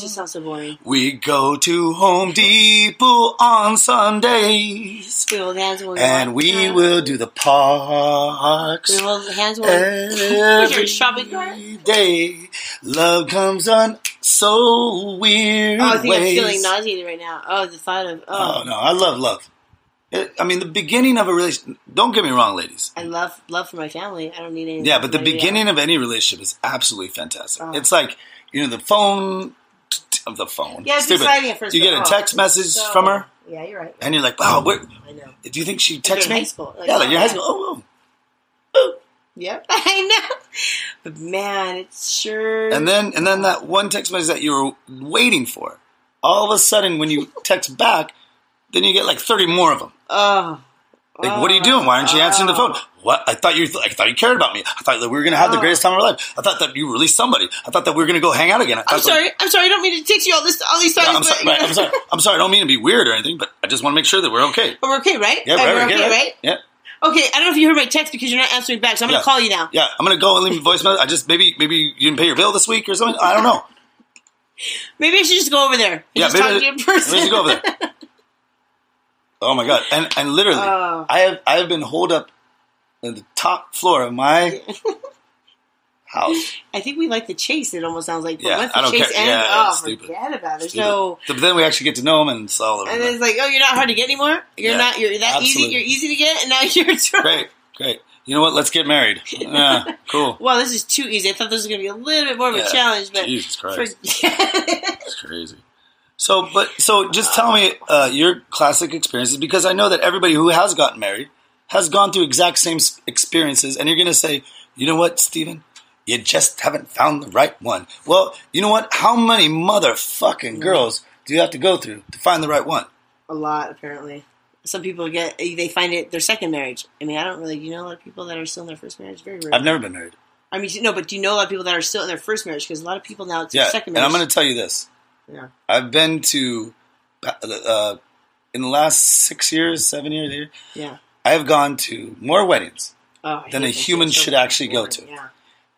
just sounds so boring. We go to Home Depot on Sundays, We hands when we and we down. will do the parks. We hold hands we Where's [laughs] your shopping cart? Every day, love comes on so weird Oh, I think I'm feeling nauseated right now. Oh, the thought of oh, Oh no, I love love. It, I mean, the beginning of a relationship. Don't get me wrong, ladies. I love love for my family. I don't need anything. Yeah, but the beginning of any relationship is absolutely fantastic. Oh. It's like you know the phone of the phone. Yeah, it's Stupid. exciting at first. You get a oh, text message so- from her, Yeah, you're right. and you're like, "Wow, what, I know. do you think she texted me?" high school. Like, yeah, like oh, you're high school. Oh, oh, oh. Yep, [laughs] I know. But man, it's sure. oh. and then and then that one text message that you were waiting for, all of a sudden when you [laughs] text back, then you get like thirty more of them. oh, Like, what are you doing? Why aren't you answering the phone? Oh. What? I thought you. I thought you cared about me. I thought that we were going to have the Oh. greatest time of our life. I thought that you released somebody. I thought that we were going to go hang out again. I I'm thought that- sorry. I'm sorry. I don't mean to text you all this, all these times. Yeah, I'm sorry. Right, I'm sorry. I'm sorry. I don't mean to be weird or anything, but I just want to make sure that we're okay. But we're okay, right? Yeah, right, we're okay, okay, right? right? Yeah, Okay. I don't know if you heard my text because you're not answering back, so I'm Yeah. gonna call you now. yeah. I'm to go and leave a voicemail. I just maybe maybe you didn't pay your bill this week or something. I don't know. Maybe I should just go over there. And Yeah, just maybe talk to you in person. maybe go over there. [laughs] Oh my god! And and literally, Oh. I have I have been holed up in the top floor of my [laughs] house. I think we like the chase. It almost sounds like. But Yeah, once I the chase care. ends, Yeah, oh, stupid. forget about it. There's Stupid. no. But then we actually get to know him and it's all over. And then it's like, oh, you're not hard to get anymore. You're Yeah, not. You're that easy. You're easy to get, and now [laughs] you're. Trying. Great, great. You know what? Let's get married. Yeah, [laughs] cool. Well, this is too easy. I thought this was going to be a little bit more of a challenge, but Jesus Christ. [laughs] It's crazy. So, but so just tell me uh, your classic experiences because I know that everybody who has gotten married has gone through exact same experiences, and you're going to say, you know what, Stephen, you just haven't found the right one. Well, you know what? How many motherfucking girls do you have to go through to find the right one? a lot, apparently. Some people get they find it their second marriage. I mean, I don't really. You know a lot of people that are still in their first marriage. Very rare. I've never been married. I mean, no, but do you know a lot of people that are still in their first marriage? Because a lot of people now it's Yeah, their second and marriage. I'm going to tell you this. Yeah. I've been to, uh, in the last six years, seven years, here, Yeah. I have gone to more weddings, Oh, Than a human so should actually go to. Yeah.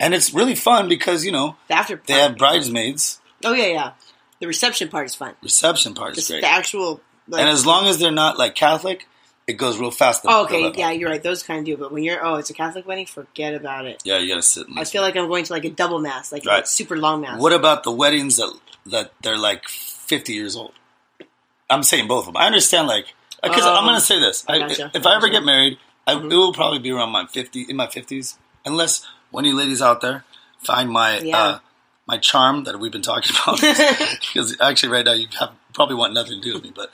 And it's really fun because you know The after they have bridesmaids. Oh yeah, yeah. The reception part is fun. Reception part is great, the actual. Like, and as long as they're not like Catholic, it goes real fast. Oh, okay, yeah, you're right. Those kind of do, but when you're oh, it's a Catholic wedding, forget about it. yeah, you got to sit. I feel like I'm going to like a double mass, like Right. a super long mass. What about the weddings that that they're like fifty years old? I'm saying both of them. I understand, like, because I'm Um, going to say this: I, gotcha, if I ever get married, I, Mhm. it will probably be around my fifty in my fifties, unless one of you ladies out there find my Yeah. uh, my charm that we've been talking about. [laughs] Because actually, right now you have, probably want nothing to do with me, but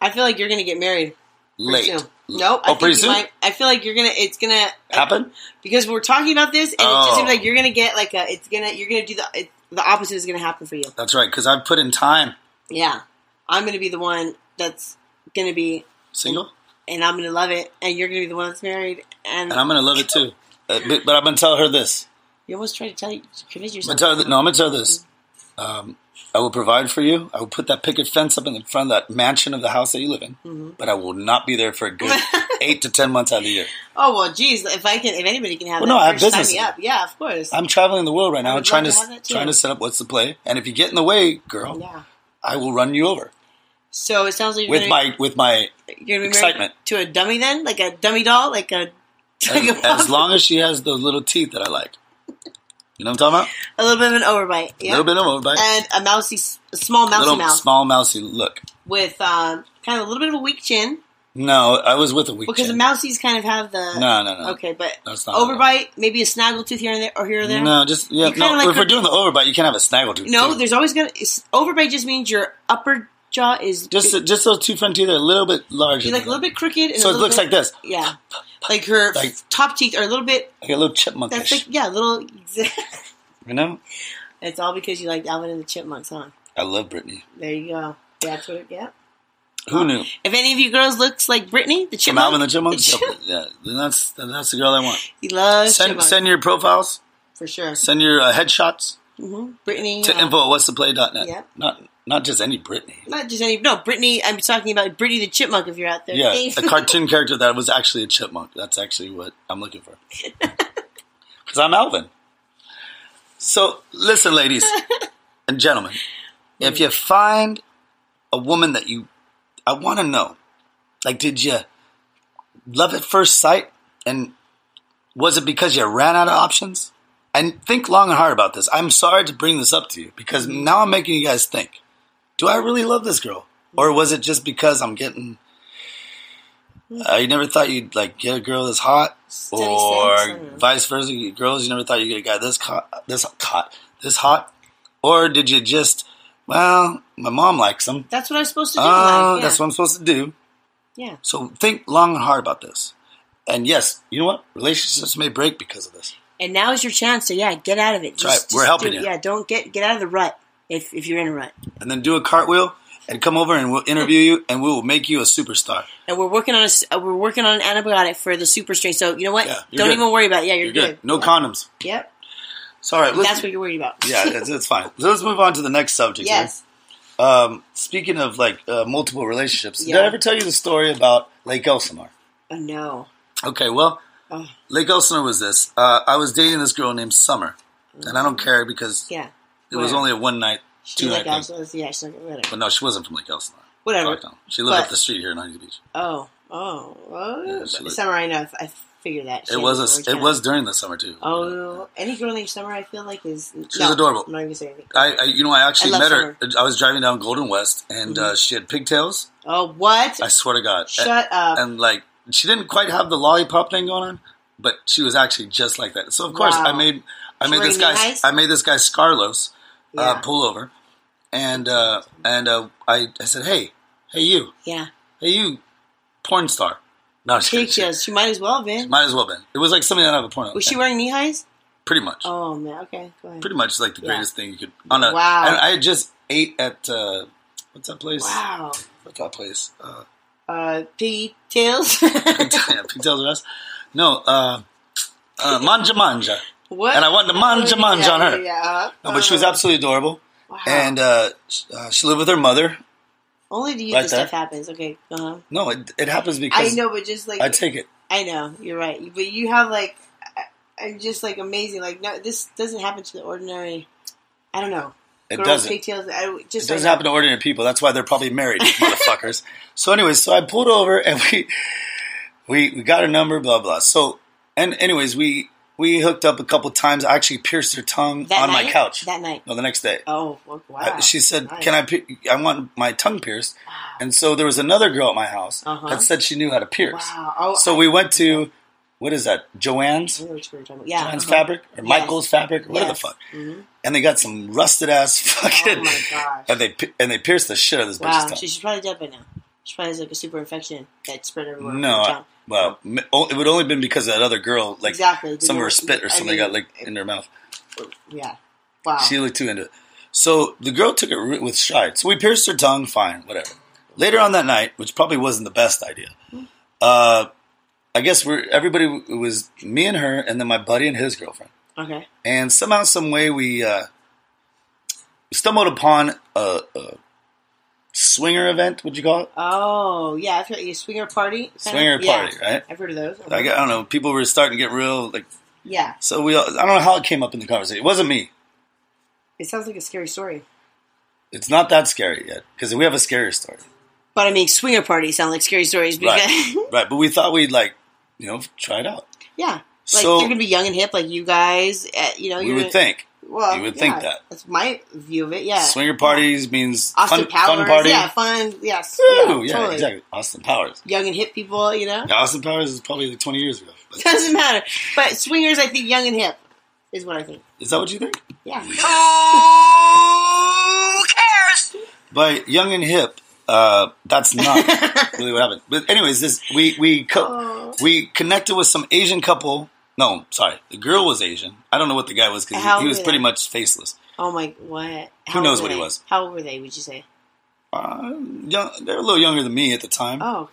I feel like you're going to get married late. I Oh, think pretty soon? Might, I feel like you're gonna. It's gonna Happen? because we're talking about this, and it Oh. just seems like you're gonna get like a. It's gonna. You're gonna do the. It, the opposite is gonna happen for you. That's right. Because I've put in time. Yeah, I'm gonna be the one that's gonna be, Single, and I'm gonna love it, and you're gonna be the one that's married, and, and I'm going to love it too. Uh, but, but I'm going to tell her this. you almost try to tell you, convince I'm yourself. gonna tell her that, no, I'm gonna tell her this. Um, I will provide for you. I will put that picket fence up in the front of that mansion of the house that you live in, Mm-hmm. but I will not be there for a good [laughs] eight to ten months out of the year. oh well, geez, if I can, if anybody can have Well, that, no, I have business. me up. Yeah, of course. I'm traveling the world right now, trying to to have that too. trying to set up what's the play. And if you get in the way, girl, yeah. I will run you over So it sounds like you're with gonna, my with my you're gonna be married excitement. to a dummy then, like a dummy doll, like a. As, as long as she has those little teeth that I like. You know what I'm talking about? a little bit of an overbite, about? A little bit of an overbite. and a mousy, a small mousy little mouth small mousy look. with um, kind of a little bit of a weak chin No, I was with a weak chin. because chin. the mousies kind of have the no, no, no. okay, but That's not overbite, maybe a snaggle tooth here and there, or here or there. No, just yeah. No, like if we're doing the overbite, you can't have a snaggle tooth. No, too. there's always gonna overbite. Just means your upper jaw is just big- just those two front teeth are a little bit larger. You're like a little bit crooked. And So it looks bit- like this, Yeah, like her Like- top teeth are a little bit. like a little chipmunkish. That's like yeah, a little. you know, it's all because you like Alvin and the Chipmunks, huh? I love Britney. There you go. That's what. It, yeah. Who knew? If any of you girls looks like Brittany, the From Chipmunk, Alvin the Chipmunks. [laughs] yeah, then that's then that's the girl I want. he loves Send Chipmunks, send your profiles. for sure. Send your uh, headshots hmm Brittany to uh, info at what's the play.net. Yep. Not not just any Britney. Not just any. No, Brittany. I'm talking about Brittany the Chipmunk. If you're out there, Yeah, [laughs] a cartoon character that was actually a chipmunk. That's actually what I'm looking for. [laughs] Because I'm Alvin. So, listen, ladies and gentlemen, if you find a woman that you, I want to know, like, did you love at first sight? And was it because you ran out of options? And think long and hard about this. I'm sorry to bring this up to you because now I'm making you guys think. Do I really love this girl? Or was it just because I'm getting uh, you never thought you'd like get a girl this hot, Steady or sense, vice versa. you- Girls, you never thought you'd get a guy this hot, this hot, this hot, or did you just? Well, my mom likes them. That's what I'm supposed to do. Life, yeah. that's what I'm supposed to do. Yeah. So think long and hard about this. And yes, you know what? Relationships may break because of this. And now is your chance to yeah get out of it. right. We're helping you. Yeah, don't get get out of the rut if if you're in a rut. And then do a cartwheel and come over and we'll interview you and we will make you a superstar. And we're working on a uh, we're working on an antibiotic for the super strain. So you know what? Yeah, don't good. even worry about it. Yeah, you're, You're good. good. No Yep. condoms. Yep. All right. That's what you're worried about. [laughs] yeah, it's, it's fine. So let's move on to the next subject. yes. Um, speaking of like uh, multiple relationships, did I ever tell you the story about Lake Elsinore? Oh no. Okay, well, Oh. Lake Elsinore was this. Uh, I was dating this girl named Summer, and I don't care because Yeah. It was only a one night, two night thing. yeah, she's like whatever. But no, she wasn't from Lake Elsinore. Whatever. Fuck no. She lived up the street here in Huntington Beach. Oh. Oh. Oh. Yeah, looked- Summer, I know. I figured that. She It was a it was during the summer too. Oh, any girl named Summer, I feel like is She's adorable. I'm not even saying anything. I, I you know I actually I met her. I was driving down Golden West, and uh, she had pigtails. Oh, what? I swear to God. Shut up. and like she didn't quite have the lollipop thing going on, but she was actually just like that. So of course Wow. I made I made this guy? I made this guy Scarlos Yeah. uh, pull over, and uh, and uh, I I said hey hey you yeah. hey you porn star. No, I'm just. She- Pigtails. She might as well have been. Might as well been. It was like something out of a porno. Was she wearing knee highs? Pretty much. Oh man. Okay. Go ahead. Pretty much like the Yeah. greatest thing you could on a. Wow. And I had just ate at uh, what's that place? Wow. What's that place? Uh, Uh, piggy tails. [laughs] yeah, pigtails us. No, uh, uh, manja manja. What? And I wanted to manja manja yeah, on her. Yeah. No, but she was absolutely adorable. Wow. And uh, uh, she lived with her mother. only to you right this there. stuff happens. Okay. Uh huh. No, it, it happens because I know, but just like I take it. I know you're right, but you have like, I'm just like amazing. Like no, this doesn't happen to the ordinary. I don't know. It Girls, doesn't. Pigtails. I, It just doesn't like- happen to ordinary people. That's why they're probably married, [laughs] motherfuckers. So, anyways, so I pulled over and we we we got a number, blah blah. So, and anyways, we we hooked up a couple times. I actually pierced her tongue that on night? my couch. That night. no, the next day. Oh wow. Uh, she said, Nice. "Can I? I want my tongue pierced." And so there was another girl at my house Uh-huh. that said she knew how to pierce. Wow. Oh, So I- we went to what is that? Joanne's. I know what you're talking about. Yeah. Joanne's uh-huh. Fabric or Yes. Michael's Fabric, Yes. the fuck. Mhm. And they got some rusted ass [laughs] fucking. Oh my gosh. And they and they pierced the shit out of this Wow. bitch's tongue. She, she's probably dead by now. She probably has like a super infection that spread everywhere. No, I, well, it would only been because of that other girl, like exactly. some of her spit or I something mean, got like in her mouth. Yeah. Wow. She looked too into it. So the girl took it with stride. So we pierced her tongue, fine, whatever. Later on that night, which probably wasn't the best idea, uh, I guess we're everybody it was me and her, and then my buddy and his girlfriend. okay. And somehow, some way, we uh, stumbled upon a, a swinger event. Would you call it? Oh yeah, I've heard a swinger party. Swinger Yeah. party, right? I've heard of those. Like, I don't know. People were starting to get real like. yeah, So we, all- I don't know how it came up in the conversation. It wasn't me. it sounds like a scary story. It's not that scary yet because we have a scarier story. But I mean, swinger parties sound like scary stories because Right, [laughs] right. But we thought we'd like, you know, try it out. yeah, like So- you're gonna be young and hip, like you guys. uh you know, you're would think Well, you would yeah, think that. That's my view of it. Yeah, swinger parties means Austin fun, Powers. fun party. Yeah, fun. Yes. Woo, yeah, totally. exactly. Austin Powers. Young and hip people. You know, Yeah, Austin Powers is probably like twenty years ago. [laughs] But doesn't matter. But swingers, I think, young and hip is what I think. is that what you think? Yeah. [laughs] Who cares? By young and hip, uh, that's not [laughs] really what happened. But anyways, this we we co- Oh. we connected with some Asian couple. No, sorry, the girl was Asian. I don't know what the guy was because he, he was pretty they? much faceless. Oh my, what? Who knows what were he was? How old were they? Would you say? Uh, young, they were a little younger than me at the time. Oh,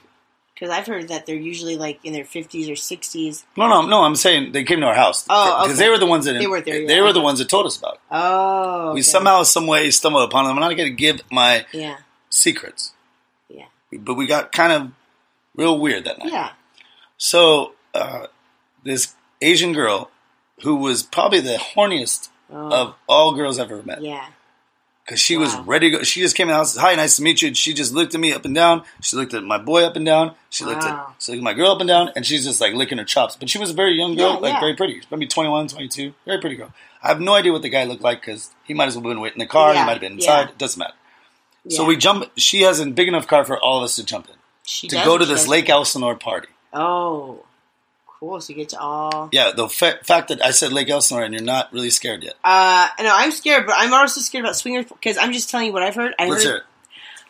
because I've heard that they're usually like in their fifties or sixties. No, no, no. I'm saying they came to our house. Oh, because okay. they were the ones that They weren't there They were the ones that told us about. it. Oh, We somehow, some way, stumbled upon them. I'm not going to give my Yeah, secrets, yeah, but we got kind of real weird that night. yeah. So uh, this Asian girl, who was probably the horniest Oh, of all girls I've ever met, yeah. because she was ready to go. She just came in the house. Hi, nice to meet you. And she just looked at me up and down. She looked at my boy up and down. She looked at she looked at my girl up and down, and she's just like licking her chops. But she was a very young girl, Yeah, like yeah. very pretty. Maybe 21, 22. very pretty girl. I have no idea what the guy looked like because he might as well have been waiting in the car. He might have been inside. yeah. It doesn't matter. yeah. So we jump. She has a big enough car for all of us to jump in She to does go to this? Lake Elsinore party. Oh, So you get to all. Yeah, the fa- fact that I said Lake Elsinore and you're not really scared yet. Uh, no, I'm scared, but I'm also scared about swingers because I'm just telling you what I've heard. I Let's heard hear it.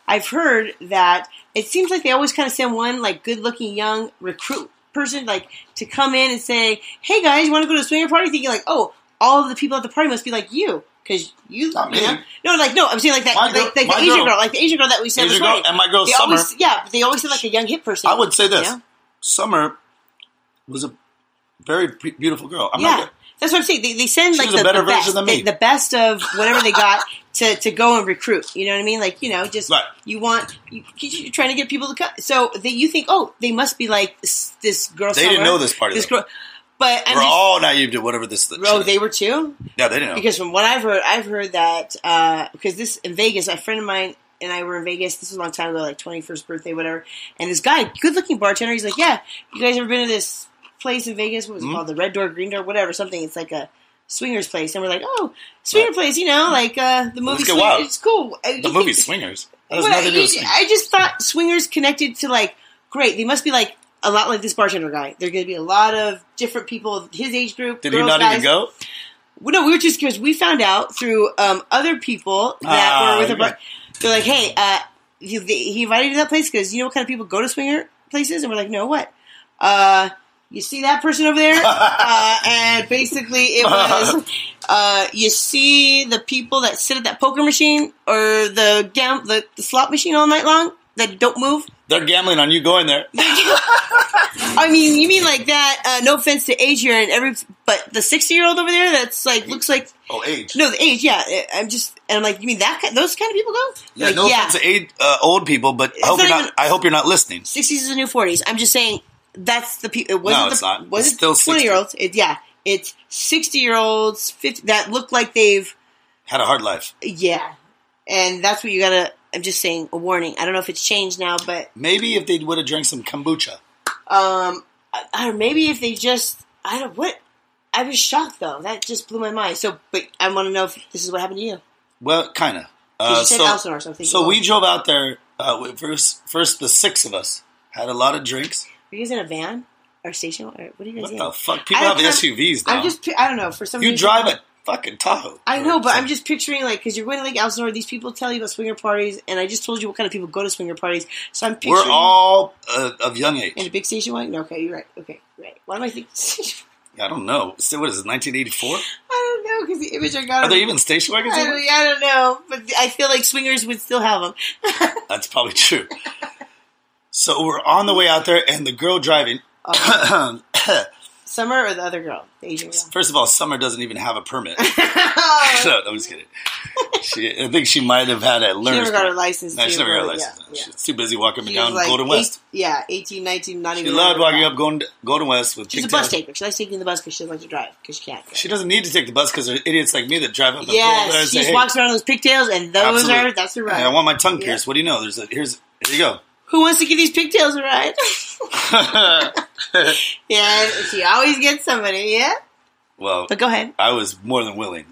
I've heard that it seems like they always kind of send one like good-looking young recruit person like to come in and say, "Hey guys, you want to go to a swinger party?" Thinking like, "Oh, all of the people at the party must be like you." Because you, Not you me. know, no, like no, I'm saying like that, My like, girl- like the Asian girl. girl. like the Asian girl that we said Asian girl and my girl They Summer. always, yeah, they always said like a young hip person. I would say this: you know? Summer was a very beautiful girl. I'm yeah, not. that's what I'm saying. They, they send like the, the best. The, the best of whatever they got to, to go and recruit. You know what I mean? Like you know, just Right. you want you, you're trying to get people to come. So they, you think, oh, they must be like this, this girl. They didn't know this party, This though. girl, but I'm We're just, all naive to whatever this. oh, they were too. yeah, they didn't know. Because from what I've heard, I've heard that uh, because this in Vegas, a friend of mine and I were in Vegas. This was a long time ago, like twenty first birthday, whatever. And this guy, good looking bartender, he's like, "Yeah, you guys ever been to this place in Vegas? What was it Mhm. called? The Red Door, Green Door, whatever, something. It's like a swingers place." And we're like, "Oh, swinger Right. place, you know, like uh, the movie. Swing-. It's cool. Uh, the movie Swingers. That has nothing to do with swingers. I just thought swingers connected to like great. They must be like a lot like this bartender guy. They're going to be a lot of different people, his age group. Did he not guys. even go? Well, no, we were just curious. we found out through um, other people that Ah, were with a bar. They're like, "Hey, uh, he, he invited you to that place because you know what kind of people go to swinger places?" And we're like, "No, what? Uh, you see that person over there?" [laughs] uh, and basically, it was uh, you see the people that sit at that poker machine or the gam- the, the slot machine all night long that don't move. They're gambling on you going there. [laughs] I mean, you mean like that? Uh, no offense to age here and every, but the sixty-year-old over there, that's like looks like Oh, age. no the age. Yeah, I'm just and I'm like, you mean that? Kind, those kind of people go? Yeah, like, no offense to age, uh, old people, but I hope not you're not. even- I hope you're not listening. Sixties is the new forties. I'm just saying that's the people. It wasn't No, the, it's not. Was It's it still 60. twenty year olds? It, yeah, it's sixty year olds, fifty that look like they've Had a hard life. yeah, and that's what you gotta. I'm just saying a warning. I don't know if it's changed now, but Maybe if they would have drank some kombucha. um, or maybe if they just I don't what. I was shocked though. That just blew my mind. So, but I want to know if this is what happened to you. Well, kind of. Uh, so, Elsinore, so so we drove out there. Uh, first, first the six of us had a lot of drinks. Were you guys in a van or station? Or what are you guys What the fuck? People I- have SUVs now. I'm just. I don't know. For some you reason, drive a fucking Tahoe. I know, but I'm just picturing like because you're going to Lake Elsinore. These people tell you about swinger parties, and I just told you what kind of people go to swinger parties. So I'm picturing We're all uh, of young age. in a big station wagon. No, okay, you're right. Okay, right. Why am I thinking? [laughs] I don't know. So what is it? 1984? I don't know because the image I got. Are of- there even station wagons? I anymore? don't, I don't know, but I feel like swingers would still have them. [laughs] That's probably true. So we're on the way out there, and the girl driving. [coughs] Summer or the other girl, the Asian girl. First of all, Summer doesn't even have a permit. [laughs] [laughs] No, I'm just kidding. She, I think she might have had a she learner's never got her license. No, she never got a license. Yeah, She's too busy walking me She down like Golden West. eight- yeah, 18, 19, not She even. loved walking up Golden, Golden West with She's a bus taker. She likes taking the bus because she doesn't like to drive because she can't. She doesn't need to take the bus because there are idiots like me that drive up and pull over Yes, and she say, just hey, walks around those pigtails, and those absolutely. are that's her right. Hey, I want my tongue Yeah. pierced. What do you know? There's a here's here you go. Who wants to give these pigtails a ride? [laughs] [laughs] yeah, she always gets somebody. Yeah, well, but go ahead. I was more than willing.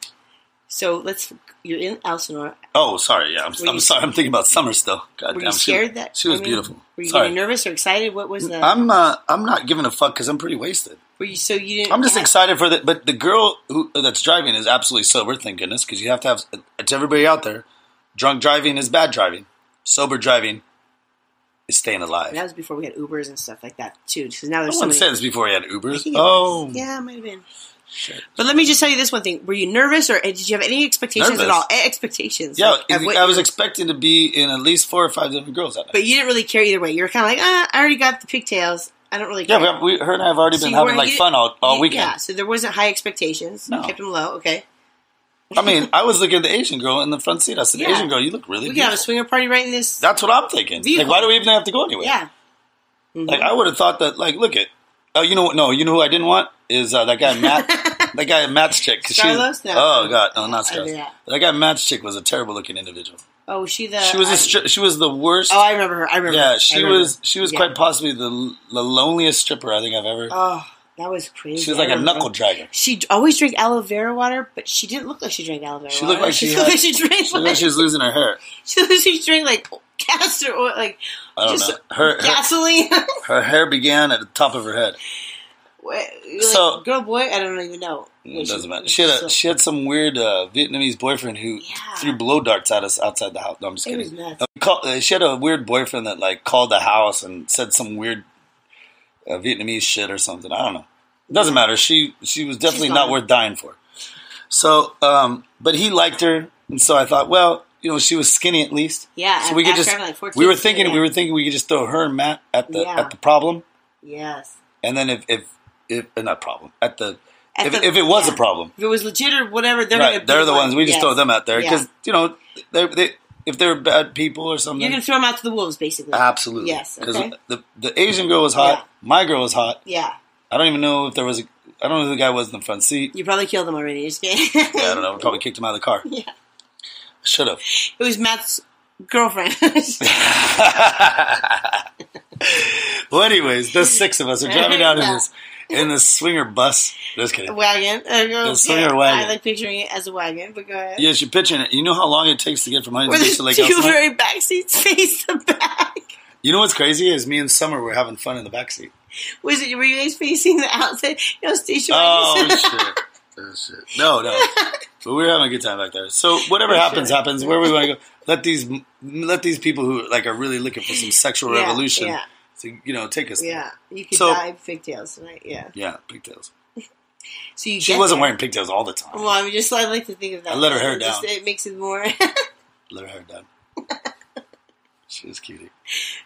So let's. You're in Elsinore. Oh, sorry. Yeah, I'm, I'm you- sorry. I'm thinking about summer still. God Were damn, you she- scared that she was I mean, beautiful? Were you sorry. getting nervous or excited? What was the? I'm uh, I'm not giving a fuck because I'm pretty wasted. were you so you didn't? I'm just have- excited for that. But the girl who that's driving is absolutely sober. Thank goodness, because you have to have. It's everybody out there. Drunk driving is bad driving. Sober driving is staying alive. That was before we had Ubers and stuff like that too. Because now there's so wouldn't many. say this before we had Ubers. Oh, was. yeah, it might have been. shit. But let me just tell you this one thing: Were you nervous, or did you have any expectations at all? Eh, Expectations? Yeah, like, what I was expecting to be in at least four or five different girls that night. But you didn't really care either way. You were kind of like, ah, I already got the pigtails. I don't really care. yeah, we, we, her and I have already So been having like you- fun all, all You- weekend. Yeah, so there wasn't high expectations. No. You kept them low. Okay. I mean, I was looking at the Asian girl in the front seat. I said, Yeah. "Asian girl, you look really We could have a swinger party right in this. That's what I'm thinking. Vehicle. Like, why do we even have to go anywhere? yeah. Mhm. Like, I would have thought that. Like, look at. Oh, you know what? No, you know who I didn't want is uh, that guy [laughs] Matt. that guy Matt's chick. Scarlos? No. Oh God, no, not Scarlos. yeah. That guy Matt's chick was a terrible looking individual. Oh, was she the? she was I- a stri- she was the worst. Oh, I remember her. I remember. yeah, she remember was she was Yeah. quite possibly the the loneliest stripper I think I've ever. Oh, that was crazy. she was like a knuckle dragger. She always drank aloe vera water, but she didn't look like she drank aloe vera She water. [laughs] looked like she looked had- like she drank She like like she was losing her hair. [laughs] she looked like she drank like castor oil, like I don't just know. Her her, gasoline. [laughs] her hair began at the top of her head. Like, So- girl, boy, I don't even know. It doesn't matter. She had a, she had some weird uh, Vietnamese boyfriend who Yeah. threw blow darts at us outside the house. No, I'm just It was kidding. uh, She had a weird boyfriend that like called the house and said some weird uh, Vietnamese shit or something. I don't know. It doesn't matter. She she was definitely not worth dying for. So, um, but he liked her, and so I thought, well, you know, she was skinny at least. Yeah, So we could just like, we were thinking yeah. we were thinking we could just throw her and Matt at the Yeah. at the problem, yes. and then if if if uh, not problem at the if, the- if it was yeah. a problem, If it was legit or whatever, they're right? They're the one. ones we just Yes. throw them out there Yeah. because you know they they if they're bad people or something. You're gonna throw them out to the wolves, basically. Absolutely, Yes, Because okay. the the Asian girl was hot, Yeah. my girl was hot. Yeah, I don't even know if there was a. I don't know who the guy was in the front seat. you probably killed him already. [laughs] Just kidding. Yeah, I don't know. We probably kicked him out of the car. Yeah. Should have. It was Matt's girlfriend. [laughs] [laughs] well, anyways, the six of us are driving down in this in the swinger bus. Just kidding. wagon. Uh, I go, The swinger wagon. I like picturing it as a wagon, but go ahead. Yes, you're pitching it. You know how long it takes to get from Huntington Beach the to Lake two very back seats face the back. You know what's crazy is me and Summer were having fun in the back seat. Was it? Were you guys facing the outside? You know, station Oh [laughs] shit! Oh shit! No, no. But we were having a good time back there. So whatever happens, happens. Where we want to go, let these let these people who like are really looking for some sexual Yeah, revolution, yeah. To you know, take us. there. Yeah, you could So- of pigtails tonight. Yeah. Yeah, pigtails. [laughs] So you She wasn't there. wearing pigtails all the time. Well, I mean, just I like to think of that. I let her hair It just- down. It makes it more. [laughs] Let her hair down. [laughs] She was cutie.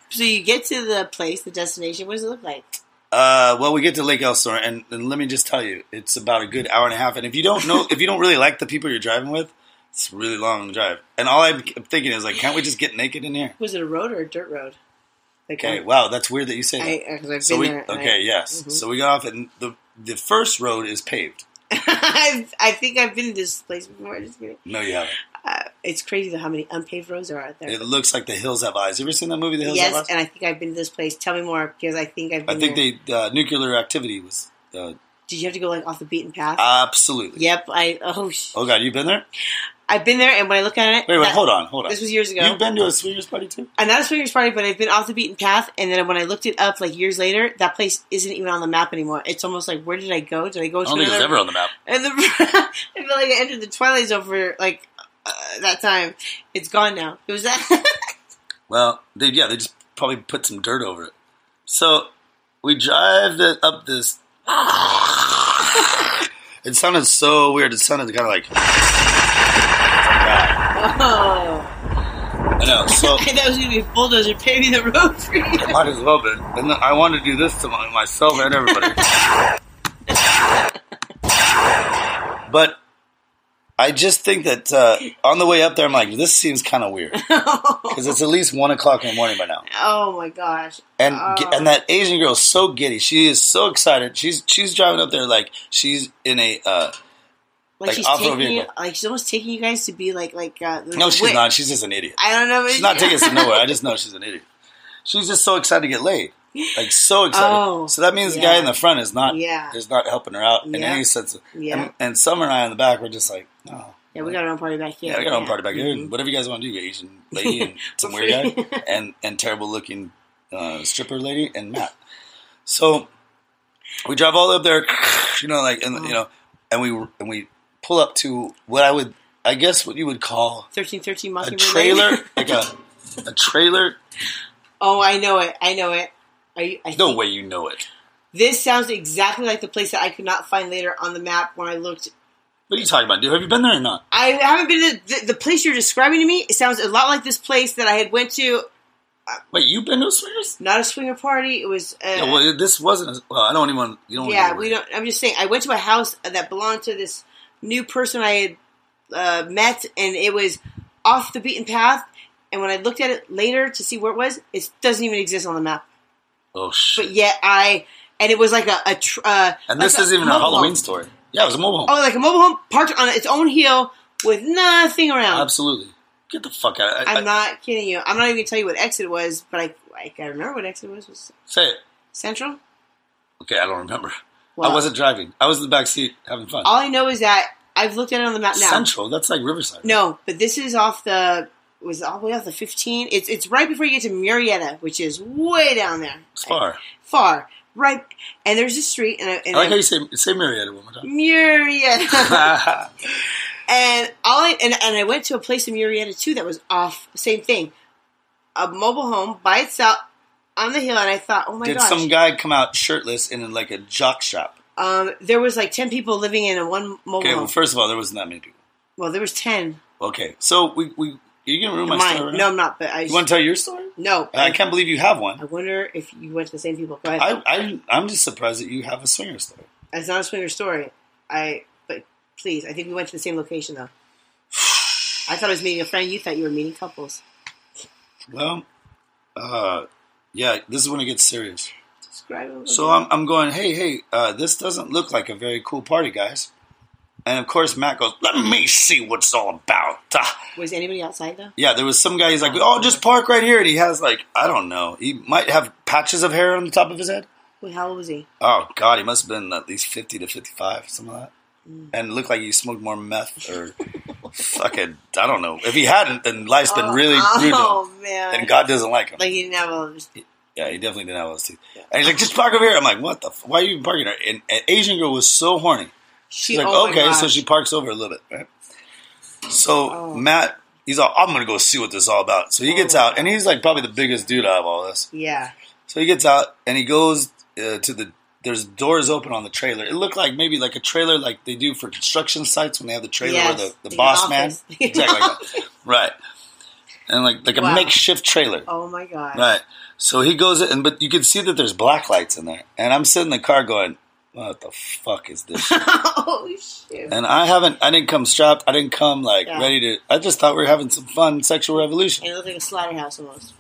So you get to the place, the destination. What does it look like? Uh, well, we get to Lake Elsinore, and, and let me just tell you, it's about a good hour and a half. And if you don't know, if you don't really like the people you're driving with, it's a really long drive. And all I'm thinking is like, can't we just get naked in here? Was it a road or a dirt road? Okay, um, wow, that's weird that you say that. I, I've so we there. okay, I, yes. Mhm. So we got off, and the the first road is paved. [laughs] I've, think I've been to this place before. Just kidding. No, you haven't. Uh, it's crazy though how many unpaved roads there are out there. It looks like the hills have eyes. You ever seen that movie, The Hills Have yes, and I think I've been to this place. Tell me more because I think I've been I think they uh, nuclear activity was uh, Did you have to go like off the beaten path? absolutely. yep. I oh, sh- Oh God, you've been there? I've been there, and when I look at it, Wait, wait, that- hold on, hold on. This was years ago. You've been to a swingers party too? I'm not a swingers party, but I've been off the beaten path. And then when I looked it up, like years later, that place isn't even on the map anymore. It's almost like, where did I go? Did I go I to don't think it's ever on the map. And the, [laughs] I feel like I entered the Twilight Zone for like uh, that time. It's gone now. It was that. [laughs] Well, they yeah, they just probably put some dirt over it. So we drive the, up this. [sighs] it sounded so weird. It sounded kind of like. Oh, I know. So [laughs] I it was gonna be a bulldozer paving the road for you. it might as well been. And I wanted to do this to myself and everybody. [laughs] but I just think that uh, on the way up there, I'm like, this seems kind of weird [laughs] because it's at least one o'clock in the morning by now. oh my gosh. And Oh. and that Asian girl is so giddy. She is so excited. She's she's driving up there like she's in a. Uh, Like, Like she's taking you, like she's almost taking you guys to be like like uh, no, she's wait, not. She's just an idiot. I don't know. but She's not taking us to [laughs] nowhere. I just know she's an idiot. She's just so excited to get laid, like so excited. Oh, so that means the guy in the front is not Yeah. is not helping her out in Yeah. any sense. of- Yeah. And, and Summer and I in the back were just like, oh. Yeah, we got our own party back here. Yeah, we got our own party back here. Mhm. Whatever you guys want to do, Asian [laughs] lady and some weird guy [laughs] and and terrible looking uh, stripper lady and Matt. So we drive all the way up there, [sniffs] you know, like and you know, and we and we pull up to what I would, I guess, what you would call Thirteen thirteen a Mockingbird. trailer, Lane. like a a trailer. [laughs] oh, I know it. I know it. Are you, I No think- way you know it. This sounds exactly like the place that I could not find later on the map when I looked. What are you talking about, dude? Have you been there or not? I haven't been to the, the place you're describing to me. It sounds a lot like this place that I had went to. Wait, you've been to a swingers? Not a swinger party. It was. Uh, Yeah, well, this wasn't. A, well, I don't even. want- You don't. yeah, we don't. I'm just saying. I went to a house that belonged to this new person I had uh, met, and it was off the beaten path. And when I looked at it later to see where it was, it doesn't even exist on the map. Oh shit! But yet I, and it was like a, a tr- uh, and like this isn't even a Halloween home. story. Yeah, it was a mobile home. Oh, like a mobile home parked on its own hill with nothing around. Absolutely. Get the fuck out. I, I'm I- not kidding you. I'm not even gonna tell you what exit it was, but I I can remember what exit it was. Was Say it. Central? Okay, I don't remember. Well, I wasn't driving. I was in the back seat having fun. All I know is that I've looked at it on the map now. Central. That's like Riverside. No, but this is off the was all the way off the 15. It's it's right before you get to Murrieta, which is way down there, It's far. far. Right, and there's a street, and, I- and I like I- how you say say Marietta one more time. Murrieta. [laughs] [laughs] and all I and, and I went to a place in Murrieta too that was off. Same thing, a mobile home by itself on the hill, and I thought, oh my god. Did gosh, some guy come out shirtless in like a jock shop? um, there was like ten people living in a one mobile Okay, home. well, first of all, there wasn't that many people. well, there was ten. Okay, so we we you gonna ruin my Mine. story? right No, now? I'm not. But I You want to tell your story? no. I can't believe you have one. I wonder if you went to the same people. Go ahead. I, I I'm just surprised that you have a swinger story. It's not a swinger story. I but please, I think we went to the same location though. [sighs] I thought I was meeting a friend. You thought you were meeting couples. Well, uh, yeah, this is when it gets serious. So I'm, I'm going, hey, hey, uh, this doesn't look like a very cool party, guys. And of course, Matt goes, let me see what it's all about. [laughs] Was anybody outside though? Yeah, there was some guy, he's like, oh, just park right here. And he has, like, I don't know, he might have patches of hair on the top of his head. Wait, how old was he? Oh, God, he must have been at least 50 to 55, something like that. And it looked like he smoked more meth or [laughs] fucking, I don't know. If he hadn't, then life's been really rude to him. Oh man! And God doesn't like him. like he didn't have this. Yeah, he definitely didn't have those teeth. And he's like, just park over here. I'm like, what the? F- why are you parking there? And, and Asian girl was so horny. She, She's like, oh okay, so she parks over a little bit, right? So Oh. Matt, he's all, I'm gonna go see what this is all about. So he gets Oh. out, and he's like probably the biggest dude out of all this. Yeah. So he gets out, and he goes uh, to the. There's doors open on the trailer. It looked like maybe like a trailer like they do for construction sites when they have the trailer Yes, where the, the boss man, [laughs] exactly like right. and like like a Wow. makeshift trailer. Oh my god. Right. So he goes in, but you can see that there's black lights in there, and I'm sitting in the car going, "What the fuck is this?" shit?" [laughs] oh shoot. and I haven't, I didn't come strapped. I didn't come like Yeah. ready to. I just thought we were having some fun sexual revolution. It looked like a slaughterhouse almost.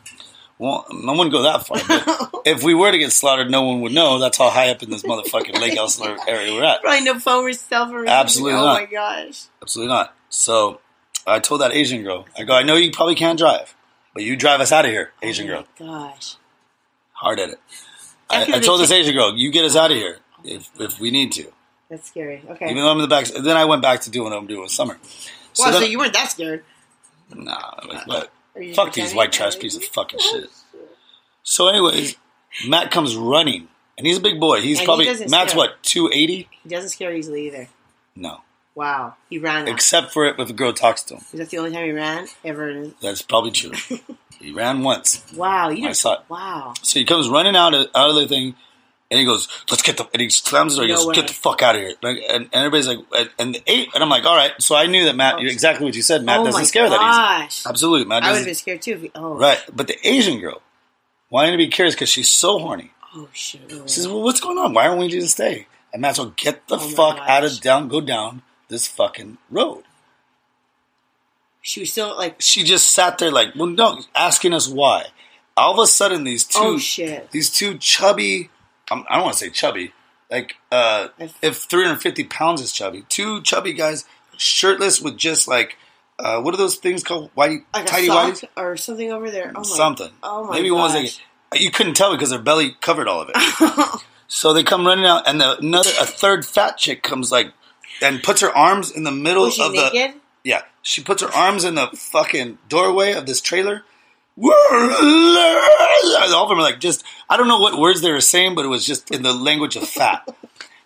Well, I wouldn't go that far. [laughs] If we were to get slaughtered, no one would know. That's how high up in this motherfucking Lake [laughs] Elsinore area we're at. Probably no phone for Absolutely Oh not. my gosh. Absolutely not. So I told that Asian girl, I go, I know you probably can't drive, but you drive us out of here, Asian oh girl. Oh my gosh. Hard at it. I, I told this Asian girl, you get us out of here if if we need to. That's scary. Okay. Even though I'm in the back. Then I went back to doing what I'm doing with summer. So well, so you weren't that scared. nah, like, but fuck these white trash pieces of fucking shit. [laughs] So, anyways, Matt comes running, and he's a big boy. He's And he probably doesn't Matt's scare. what two eighty? He doesn't scare easily either. No, Wow. He ran. Except for it if a girl talks to him. Is that the only time he ran ever? in That's probably true. [laughs] he ran once. Wow. You I didn't. saw it. Wow. So he comes running out of out of the thing, and he goes, "Let's get the." And he slams the door. He No goes, way. "Get the fuck out of here!" Like, and, and everybody's like, and, and the eight, and I'm like, "All right." So I knew that Matt, you're exactly what you said. Matt oh doesn't scare that gosh. easy. Absolutely, Matt I would have been scared too. If he, oh. Right, but the Asian girl wanting to be curious because she's so horny. Oh shit. Oh, She says, "Well, what's going on? Why aren't we just stay?" And Matt's like, "Get the Oh fuck out of down, go down this fucking road." She was still like. She just sat there like, "Well, no," asking us why. All of a sudden, these two Oh shit. these two chubby I'm, I don't want to say chubby like uh If- if 350 pounds is chubby two chubby guys shirtless with just like uh what are those things called white Like tidy whities or something over there. Oh my. something Oh my. maybe one was like you couldn't tell because their belly covered all of it [laughs] so they come running out and the, another a third fat chick comes like and puts her arms in the middle of the yeah, she puts her arms in the fucking doorway of this trailer. All of them are like just I don't know what words they were saying, but it was just in the language of fat. [laughs]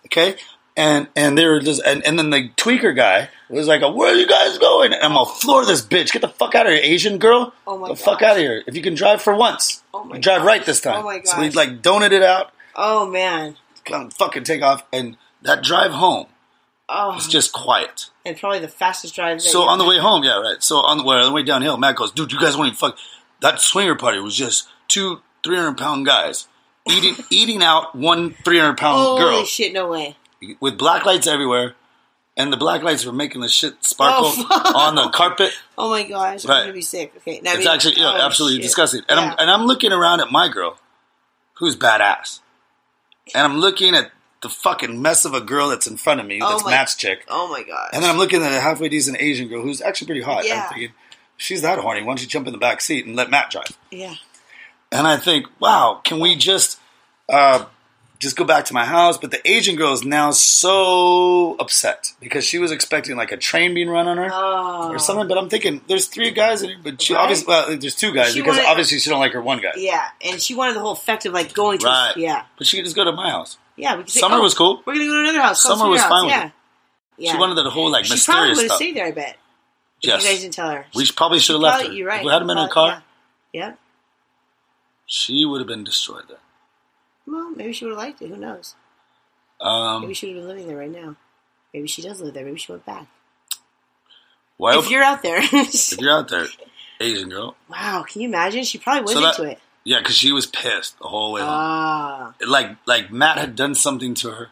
Okay, and and they were just and, and then the tweaker guy was like, "Where are you guys going?" And I'm gonna floor this bitch. Get the fuck out of here, Asian girl. Oh my the fuck out of here. If you can drive for once, Oh my you drive gosh. right this time. Oh my So we like donut it out, Oh man. come fucking take off, and that drive home Oh. was just quiet. and probably the fastest drive. So on the way home, yeah, right. So on the way, on the way downhill, Matt goes, "Dude, you guys want to fuck?" That swinger party was just two three hundred pound guys eating [laughs] eating out one three hundred pound Holy girl shit! No way. with black lights everywhere, and the black lights were making the shit sparkle Oh, on the carpet. [laughs] Oh my gosh! Right. I'm gonna be sick. Okay. Now, It's actually yeah, oh, absolutely shit. disgusting. And Yeah. I'm and I'm looking around at my girl, who's badass, and I'm looking at the fucking mess of a girl that's in front of me. Oh That's my- Matt's chick. Oh my god! And then I'm looking at a halfway decent Asian girl who's actually pretty hot. Yeah. I'm thinking, she's that horny. Why don't you jump in the back seat and let Matt drive? yeah. And I think, wow, can we just uh, just go back to my house? But the Asian girl is now so upset because she was expecting like a train being run on her Oh. or something. But I'm thinking, there's three guys in here, but she Right. obviously well, there's two guys She because wanted- obviously she don't like her one guy. Yeah, and she wanted the whole effect of like going to. Right. Yeah. But she could just go to my house. Yeah. We could say, Summer oh, was cool. We're gonna go to another house. Summer was Sweet fine House. with yeah. Yeah. She wanted that whole like She probably mysterious would have stayed there. I bet. Yes. You guys didn't tell her. we probably should have left her. You're right. If we hadn't been in a car, Yeah. yeah. she would have been destroyed there. Well, maybe she would have liked it. Who knows? Um, Maybe she would have been living there right now. Maybe she does live there. Maybe she went back. well, if you're out there, [laughs] if you're out there, Asian girl, wow, can you imagine? She probably was So that- into it. yeah, because she was pissed the whole way home. Ah, like like Matt had done something to her.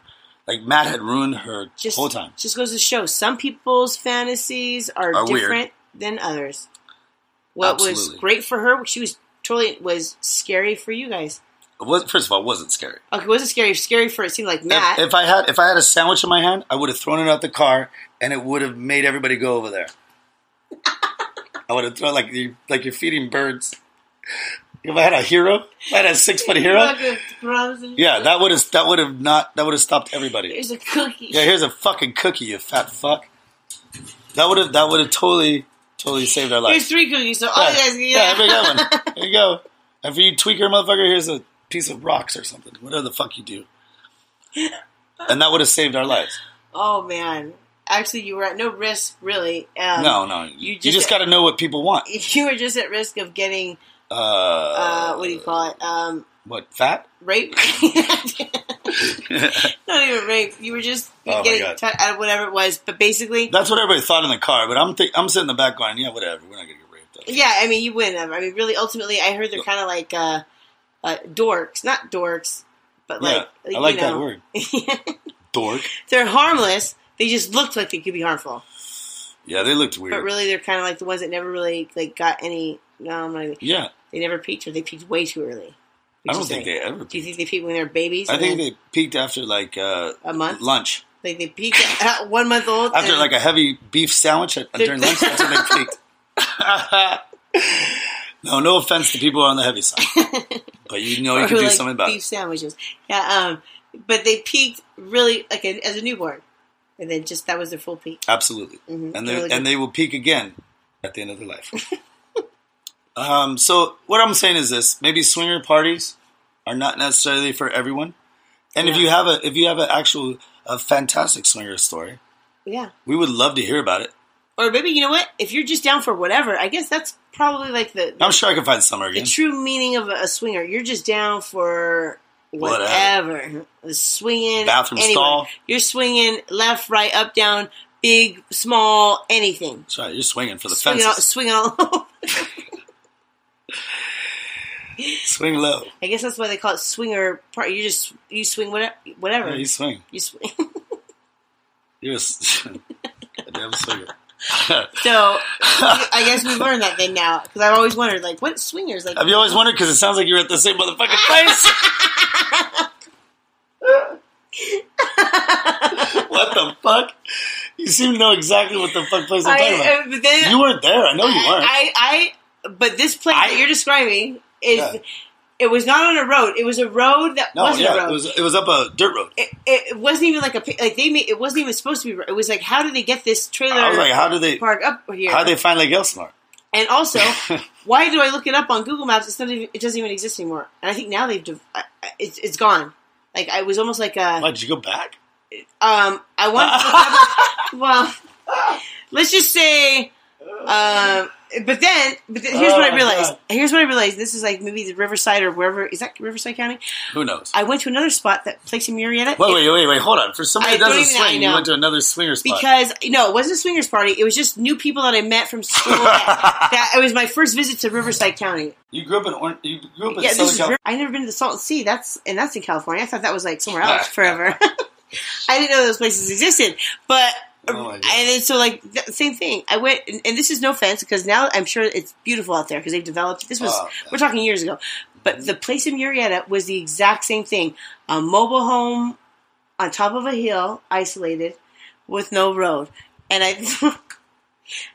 Like Matt had ruined her just whole time. Just goes to show some people's fantasies are, Are weird. different than others. What was great for her, she was totally was scary for you guys. It was, first of all, it wasn't scary. Okay, it wasn't scary. Scary for it seemed like Matt. If, if I had if I had a sandwich in my hand, I would have thrown it out the car, and it would have made everybody go over there. [laughs] I would have thrown like you like you're feeding birds. If I had a hero, if I had a six foot hero. Look at crumbs and- Yeah, that would have that would have not that would have stopped everybody. Here's a cookie. Yeah, here's a fucking cookie, you fat fuck. That would have that would have totally totally saved our lives. Here's three cookies. So all you guys can yeah, you. One. There you go. And for you tweaker motherfucker, here's a piece of rocks or something. Whatever the fuck you do. And that would have saved our lives. Oh man, actually, you were at no risk, really. Um, no, no. you You just- just, got to know what people want. [laughs] you were just at risk of getting Uh, uh, what do you call it? Um, What, fat? rape. [laughs] Not even rape. You were just Oh getting t- out of whatever it was. But basically, That's what everybody thought in the car, but I'm th- I'm sitting in the back going, yeah, whatever. We're not to get raped. Yeah, I mean, you wouldn't have. I mean, really, ultimately, I heard they're kind of like uh, uh, dorks, not dorks, but like yeah, I like you that know. word. [laughs] Dork. they're harmless. They just looked like they could be harmful, Yeah, they looked weird. but really, they're kind of like the ones that never really like got any. No, I'm not. Even, yeah, they never peaked, or they peaked way too early. I don't think they ever. Do you think they peaked when they were babies? I think they peaked after like uh, A month? lunch. like they peaked at one month old. After like a heavy beef sandwich at, during lunch, that's when they [laughs] peaked. no, no offense to people on the heavy side, [laughs] but you know you can do like something about beef it. sandwiches. Yeah, um, but they peaked really like a, as a newborn, and then just that was their full peak. Absolutely, Mhm. and and they will peak again at the end of their life. [laughs] um, so what I'm saying is this: maybe swinger parties are not necessarily for everyone, and if you have a if you have an actual a fantastic swinger story, Yeah, we would love to hear about it. or maybe you know what? If you're just down for whatever, I guess that's probably like the the, I'm sure I can find somewhere the true meaning of a, a swinger. You're just down for. Whatever. Whatever, swinging, Bathroom stall. You're swinging left, right, up, down, big, small, anything. That's right. You're swinging for the Swinging all, fences. swinging all over. [laughs] Swing low. I guess that's why they call it swinger part. You just you swing whatever, whatever. Yeah, you swing. you swing. [laughs] You're [laughs] a, damn swinger. [laughs] so I guess we learned that thing now because I've always wondered like what swingers like. Have you always wondered? Because it sounds like you're at the same motherfucking place. what the fuck? You seem to know exactly what the fuck place I'm talking about. then You weren't there. I know you weren't. I, I but this place I- that you're describing is Yeah. it was not on a road. It was a road that no, wasn't a road. it was it was up a dirt road. it, it wasn't even like a like they made it wasn't even supposed to be. It was like how did they get this trailer I was like, how do they park up here? how do they find Lake Elsinore? And also, [laughs] why do I look it up on Google Maps? It's not even, it doesn't even exist anymore. And I think now they've div- I- I- it's it's gone. Like I was almost like a Why did you go back? um I wanted to [laughs] well let's just say um but then but then, here's Oh what I realized. God. Here's what I realized. This is like maybe the Riverside or wherever is that Riverside County? Who knows? I went to another spot that place in Murrieta. Wait, wait, wait, wait. Hold on. For somebody that doesn't don't even- I swing, you went to another swinger spot. because no, it wasn't a swingers party. It was just new people that I met from school. that, [laughs] that- it was my first visit to Riverside County. you grew up in Orange. You grew up in Yeah, Southern. California. I never been to the Salton Sea. That's and that's in California. I thought that was like somewhere [laughs] else forever. [laughs] I didn't know those places existed, but Oh and then so like same thing. I went, and, and this is no offense because now I'm sure it's beautiful out there because they've developed. This was Oh, we're talking years ago, but the place in Murrieta was the exact same thing: a mobile home on top of a hill, isolated, with no road. And I, [laughs]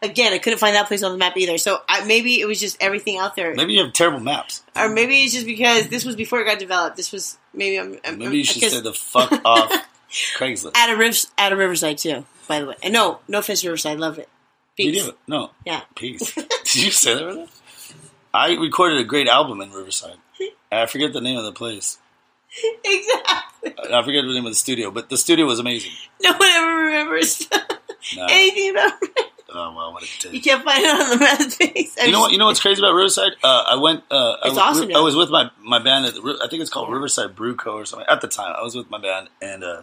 again, I couldn't find that place on the map either. So I, maybe it was just everything out there, Maybe you have terrible maps. or maybe it's just because this was before it got developed. This was maybe I'm, I'm Maybe you should say the fuck off [laughs] Craigslist. at a Riv, at a Riverside too. By the way, and no, no offense to Riverside, I love it. You Peace. No. Yeah. Peace. [laughs] Did you say that right I recorded a great album in Riverside. I forget the name of the place. exactly. I forget the name of the studio, but the studio was amazing. No one ever remembers [laughs] No. anything about it. Oh well, what a You can't find it on the map. You know what? You know what's crazy about Riverside? Uh, I went. Uh, It's was- awesome I was with my my band. At the, I think it's called Riverside Brew Co. or something. At the time, I was with my band, and uh,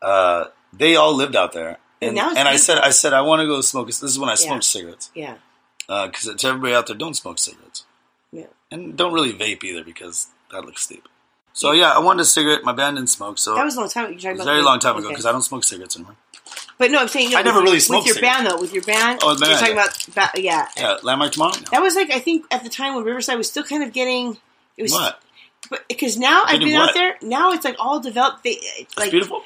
uh, they all lived out there. And And, and I said. I said, I want to go smoke. This is when I Yeah. smoked cigarettes Yeah, uh, because to everybody out there, don't smoke cigarettes. yeah. and don't really vape either because that looks stupid. So yeah, I wanted a cigarette. My band didn't smoke, so That was a long time. ago. You're it was very long time ago okay. because I don't smoke cigarettes anymore. But no, I'm saying no, I never with- really with smoked your cigarettes. band though. With your band, Oh, you're band, talking about ba- yeah. Yeah, Landmark tomorrow. No. That was like I think at the time when Riverside was still kind of getting it was What? but because now I've been what? out there. Now it's like all developed. They It's like beautiful.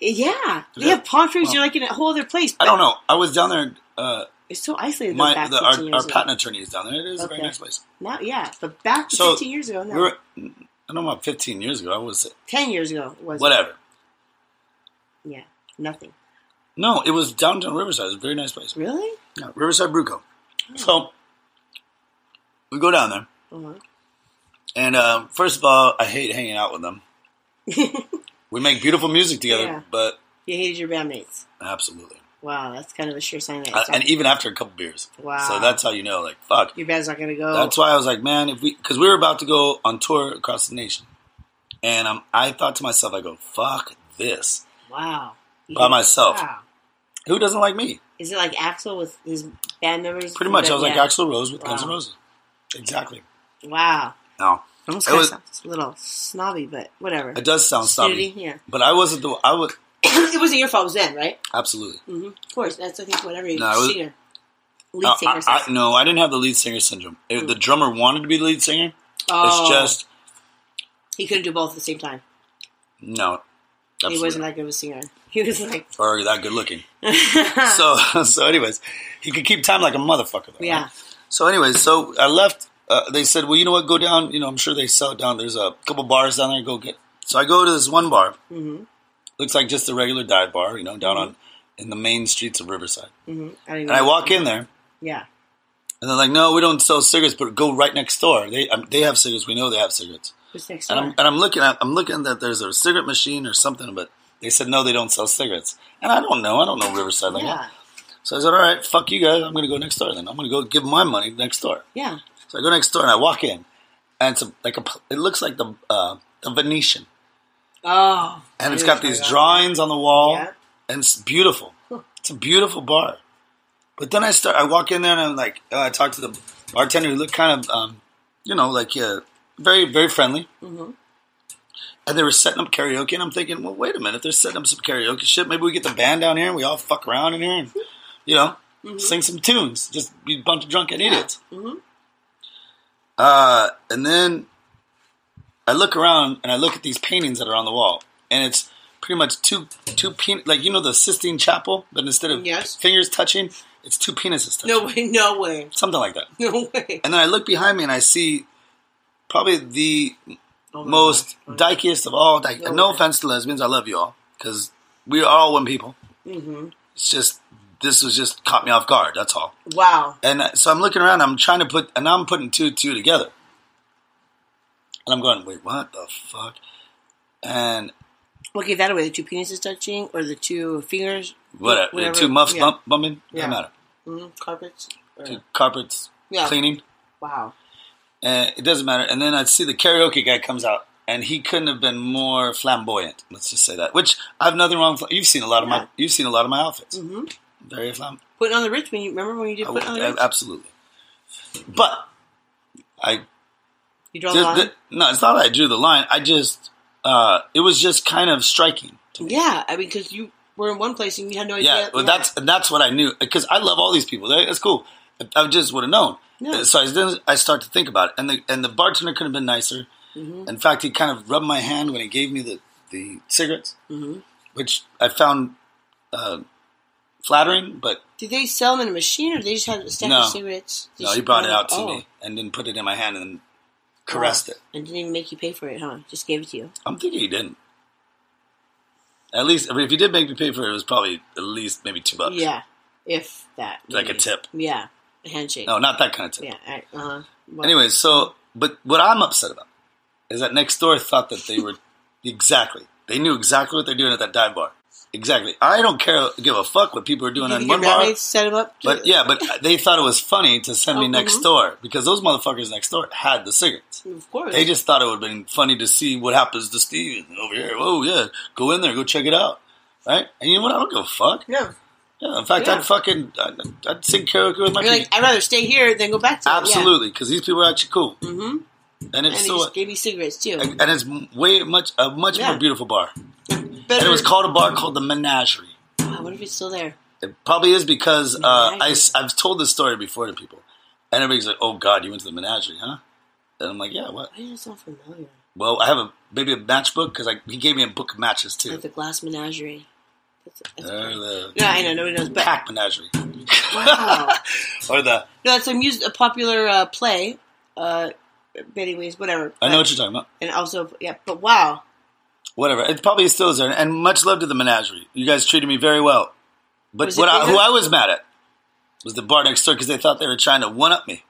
Yeah, they have palm trees. Well, you're like in a whole other place. I don't know. I was down there. Uh, It's so isolated. my back the, our, our patent attorney is down there. It is a very nice place. Now, yeah, but back So, 15 years ago, no, We were, I don't know about 15 years ago. I was 10 years ago was whatever. Yeah, nothing. No, it was downtown Riverside. It was a very nice place. Really? Yeah, Riverside Brew Co. So we go down there, Uh-huh. and um, first of all, I hate hanging out with them. [laughs] We make beautiful music together, Yeah. but You hated your bandmates. absolutely. Wow, that's kind of a sure sign that Uh, and even after a couple beers. Wow. So that's how you know, like, fuck. your band's not going to go. That's why I was like, man, if we, because we were about to go on tour across the nation, and um, I thought to myself, I go, fuck this. wow. You By myself. Wow. Who doesn't like me? Is it like Axl with his band members? Pretty much. I was like Yeah. Axl Rose with Guns N' Roses. Exactly. Wow. No, Almost It kind was- of sounds a little snobby, but whatever. it does sound Snooty, snobby. yeah. But I wasn't the. I was [coughs] it wasn't your fault. It was them, right? absolutely. Mm-hmm. Of course. That's I think what every No, it was- singer, lead Uh, singer I. I, no, I didn't have the lead singer syndrome. If the drummer wanted to be the lead singer. oh, It's just he couldn't do both at the same time. no. He wasn't that good of a singer. [laughs] He was like, or that good looking. [laughs] so [laughs] so anyways, he could keep time like a motherfucker. Though, yeah. right? So anyways, so I left. Uh, they said, well, you know what? Go down. You know, I'm sure they sell it down. There's a couple bars down there. Go get. So I go to this one bar. hmm Looks like just a regular dive bar. You know, down on in the main streets of Riverside. hmm I And I walk in there, Yeah. and they're like, no, we don't sell cigarettes, but go right next door. They um, they have cigarettes. We know they have cigarettes. Who's next And door? I'm, and I'm looking at I'm looking that there's a cigarette machine or something, but they said no, they don't sell cigarettes. And I don't know. I don't know Riverside like that. yeah. So I said, all right, fuck you guys. I'm going to go next door then. I'm going to go give my money next door. Yeah. So I go next door and I walk in, and it's a, like a, it looks like the uh, the Venetian, Oh. and it's got these drawings on the wall, Yeah. and it's beautiful. It's a beautiful bar. But then I start, I walk in there and I'm like, uh, I talk to the bartender who looked kind of, um, you know, like uh, very very friendly. Mhm. And they were setting up karaoke, and I'm thinking, well, wait a minute, they're setting up some karaoke shit. Maybe we get the band down here and we all fuck around in here, and you know, sing some tunes. Just be a bunch of drunken idiots. Mhm. Uh, and then I look around and I look at these paintings that are on the wall, and it's pretty much two two pen like you know the Sistine Chapel, but instead of Yes. fingers touching, it's two penises touching, No way. No way. something like that. No way. And then I look behind me and I see probably the Oh most gosh. dykiest of all. Dyke. No No offense to lesbians, I love you all because we are all one people. Mhm. It's just this was just caught me off guard. That's all. Wow. And uh, so I'm looking around. I'm trying to put, and now I'm putting two two together. And I'm going, wait, what the fuck? And gave that away? The two penises touching, or the two fingers? what? Whatever. Two muffs Yeah. bump, bumping. Yeah. Doesn't matter. Mhm. Carpets. Or- Two carpets Yeah. cleaning. Wow. And it doesn't matter. And then I see the karaoke guy comes out, and he couldn't have been more flamboyant. Let's just say that. Which I have nothing wrong. with. You've seen a lot of Yeah. my. You've seen a lot of my outfits. hmm Very flam. Putting on the Ritz when you remember when you did I put on the Ritz? absolutely. But I You draw the line. the- no, it's not that I drew the line. I just, uh, it was just kind of striking. To me. yeah, I mean, because you were in one place and you had no idea. Yeah, well, that's that's what I knew because I love all these people. That- That's cool. I just would have known. Yeah. So I then I start to think about it, and the and the bartender could have been nicer. Mhm. In fact, he kind of rubbed my hand when he gave me the the cigarettes, Mhm. which I found uh, flattering. But Did they sell them in a machine, or did they just have a stack No. of cigarettes? no, he brought it out to oh. me and then put it in my hand and then caressed it. and didn't even make you pay for it, huh? Just gave it to you. I'm thinking he didn't. At least, I mean, if he did make me pay for it, it was probably at least maybe two bucks. Yeah, if that. Like a tip. Yeah, a handshake. No, not that kind of tip. Yeah. Uh huh. Anyways, so but what I'm upset about is that next door thought that they were [laughs] exactly they knew exactly what they're doing at that dive bar. Exactly. I don't care give a fuck what people are doing on one bar. set them up? to- But yeah, but they thought it was funny to send me Oh, next mhm. door because those motherfuckers next door had the cigarettes. of course. They just thought it would have been funny to see what happens to Steven over here. Oh yeah, go in there, go check it out, right? And you know what? I don't give a fuck. yeah. Yeah, in fact, Yeah. I'd fucking I'd, I'd sing karaoke with my You're people. like, I'd rather stay here than go back to Absolutely, because these people are actually cool, Mm-hmm. and And it's they so just gave me cigarettes too. and it's way much a much Yeah. more beautiful bar. [laughs] Better. And it was called a bar called the Menagerie. Wow, what if it's still there? It probably is because uh, I, have told this story before to people, and everybody's like, "Oh God, you went to the Menagerie, huh?" And I'm like, "Yeah, what?" Why does it sound familiar? Well, I have a maybe a matchbook because he gave me a book of matches too. Like the glass menagerie. That's, that's Or the no, I know nobody knows, but pack menagerie, wow. [laughs] or the no, that's a music, a popular uh, play. Uh, anyways, whatever. I know what you're talking about. And also, yeah, but wow, Whatever, it probably still is there. And much love to the Menagerie. You guys treated me very well. But what I, who I was mad at was the bar next door because they thought they were trying to one up me.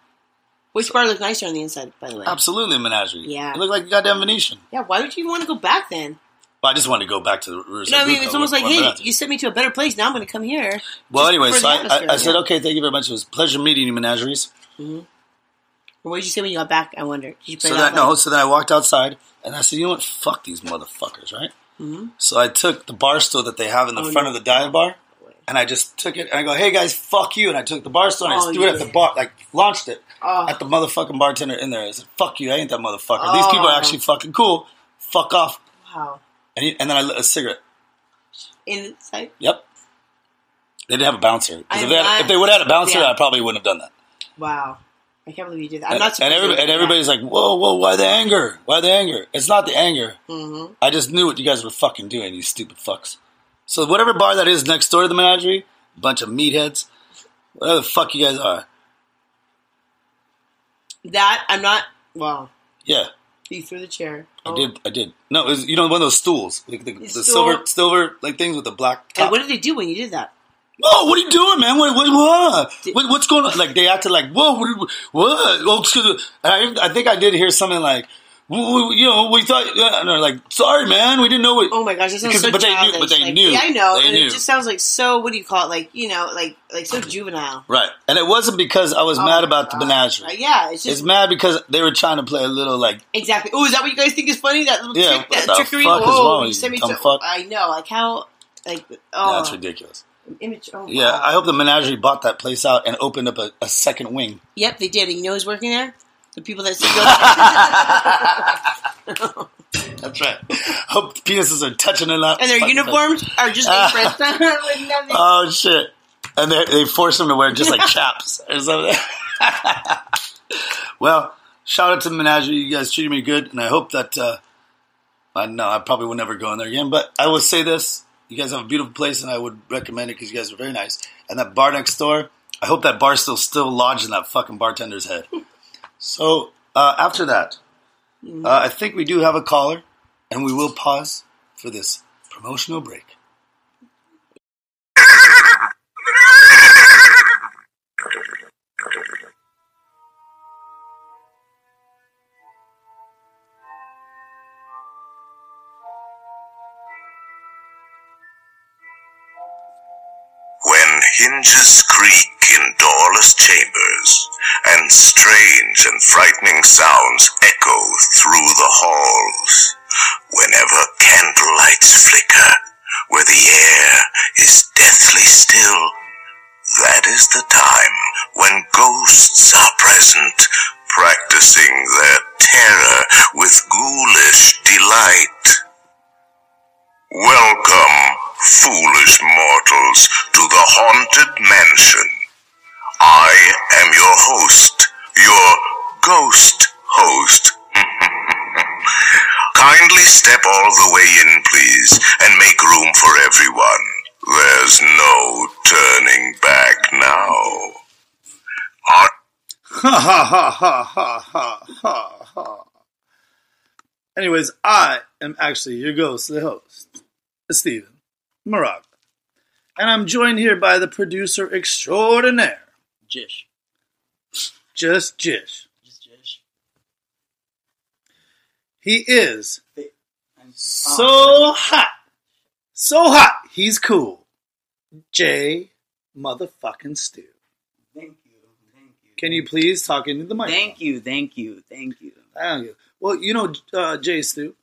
which bar looked nicer on the inside, by the way? Absolutely, Menagerie. Yeah. it looked like a goddamn Venetian. Yeah, why would you want to go back then? Well, I just wanted to go back to the Riverside No, I mean it's almost like, hey, you sent me to a better place. Now I'm going to come here. Well, anyway, so I, I, I said, okay, thank you very much. It was a pleasure meeting you, Menageries. Mm-hmm. What did you say when you got back? I wonder. Did you play So that? no, so then I walked outside and I said, you know what? Fuck these motherfuckers, right? Mhm. So I took the bar stool that they have in the Oh, front no. of the dive bar and I just took it and I go, "Hey guys, fuck you!" And I took the bar stool and Oh, I threw it at the bar, like launched it Oh. at the motherfucking bartender in there. I said, "Fuck you! I ain't that motherfucker. These people are Oh. actually fucking cool. Fuck off." Wow. And, he, and then I lit a cigarette. Inside. Yep. They didn't have a bouncer. if, they had, if they would have had a bouncer, Yeah. I probably wouldn't have done that. Wow. I can't believe you did that. I'm And, not and, surprised every, you did and everybody's like, "Whoa, whoa! Why the anger? Why the anger?" It's not the anger. Mhm. I just knew what you guys were fucking doing, you stupid fucks. So whatever bar that is next door to the menagerie, bunch of meatheads, whatever the fuck you guys are. That I'm not. Wow. Yeah, You threw the chair. I Oh. did. I did. No, it was you know one of those stools, like the, the stool. silver, silver like things with the black top. And what did they do when you did that? Oh, what are you doing, man? What, what, what? what what's going on? Like they acted like, whoa, what? what? Oh, excuse me. I, I think I did hear something like, "W- w- you know, we thought, and they're like, sorry, man, we didn't know what. Oh my gosh, that sounds Because- so but they knew- childish. but they Like, knew. Yeah, I know, They and knew. it just sounds like so. What do you call it? Like you know, like like so juvenile. Right, and it wasn't because I was Oh mad about the God. menagerie. Uh, yeah, it's just It's mad because they were trying to play a little like exactly. Oh, is that what you guys think is funny? That little Yeah, trick, that trickery. fuck is oh, wrong you sent me to. fuck? I know, like how, like oh, that's ridiculous. Image. Oh, Yeah, wow. I hope the menagerie bought that place out and opened up a, a second wing. Yep, they did. And you know who's working there? The people that still [laughs] [laughs] That's right. hope penises are touching it up. and their uniforms are just different. With nothing. Oh shit! And they they force them to wear just like [laughs] chaps or something. well, shout out to the menagerie. You guys treated me good, and I hope that. Uh, I know I probably will never go in there again, but I will say this: you guys have a beautiful place, and I would recommend it because you guys are very nice. And that bar next door, I hope that bar still still lodged in that fucking bartender's head. [laughs] So uh, after that, uh, I think we do have a caller, and we will pause for this promotional break. [laughs] hinges creak in doorless chambers, and strange and frightening sounds echo through the halls, whenever candlelights flicker, where the air is deathly still, that is the time when ghosts are present, practicing their terror with ghoulish delight. Welcome, foolish mortals, to the haunted mansion. I am your host, your ghost host. [laughs] Kindly step all the way in, please, and make room for everyone. There's no turning back now. Ha ha ha ha ha ha ha. Anyways, I am actually your ghost, the host, Stephen Moraga. And I'm joined here by the producer extraordinaire, Jish. Just Jish. Just Jish. He is so hot. So hot. He's cool. Jay motherfucking Stu. Thank you. Thank you. Can you please talk into the mic? Thank you. Thank you. Thank you. Thank you. Well, you know, uh, Jay Stu,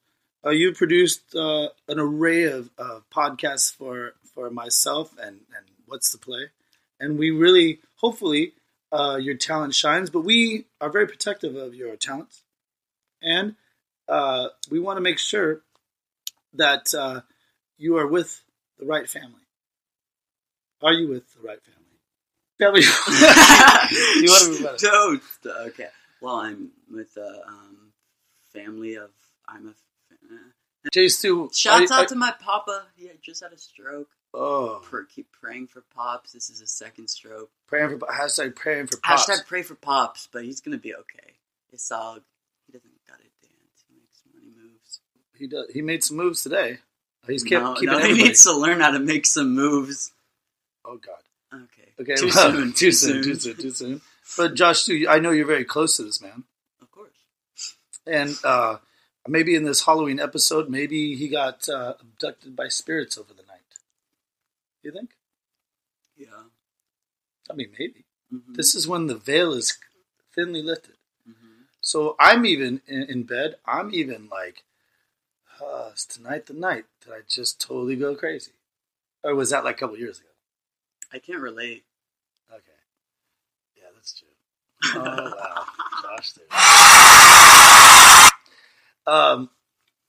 uh, you produced uh, an array of uh, podcasts for for myself and and what's the play, and we really, hopefully, uh, your talent shines. But we are very protective of your talents, and uh, we want to make sure that uh, you are with the right family. Are you with the right family? Me. [laughs] you want to be better. Toast. Okay. Well, I'm with a um, family of. I'm a. Jay Stu. shouts I- out to my papa. He had just had a stroke. Oh, Per, keep praying for pops. This is his second stroke. praying for hashtag praying for pops. Hashtag pray for pops, but he's gonna be okay. It's all. He doesn't gotta dance. He makes money moves. He does. He made some moves today. He's kept no, keeping no, he needs to learn how to make some moves. Oh God. Okay. Okay. Too well, soon. [laughs] Too soon. Too soon. Too soon. But Josh, too, I know you're very close to this man, Of course. and uh, maybe in this Halloween episode, maybe he got uh, abducted by spirits over the night. You think? Yeah. I mean, maybe. Mhm. This is when the veil is thinly lifted. Mhm. So I'm even in, in bed. I'm even like, uh, is tonight the night that I just totally go crazy? Or was that like a couple years ago? I can't relate. Okay. Yeah, that's true. Oh wow, [laughs] Josh Stu. Um,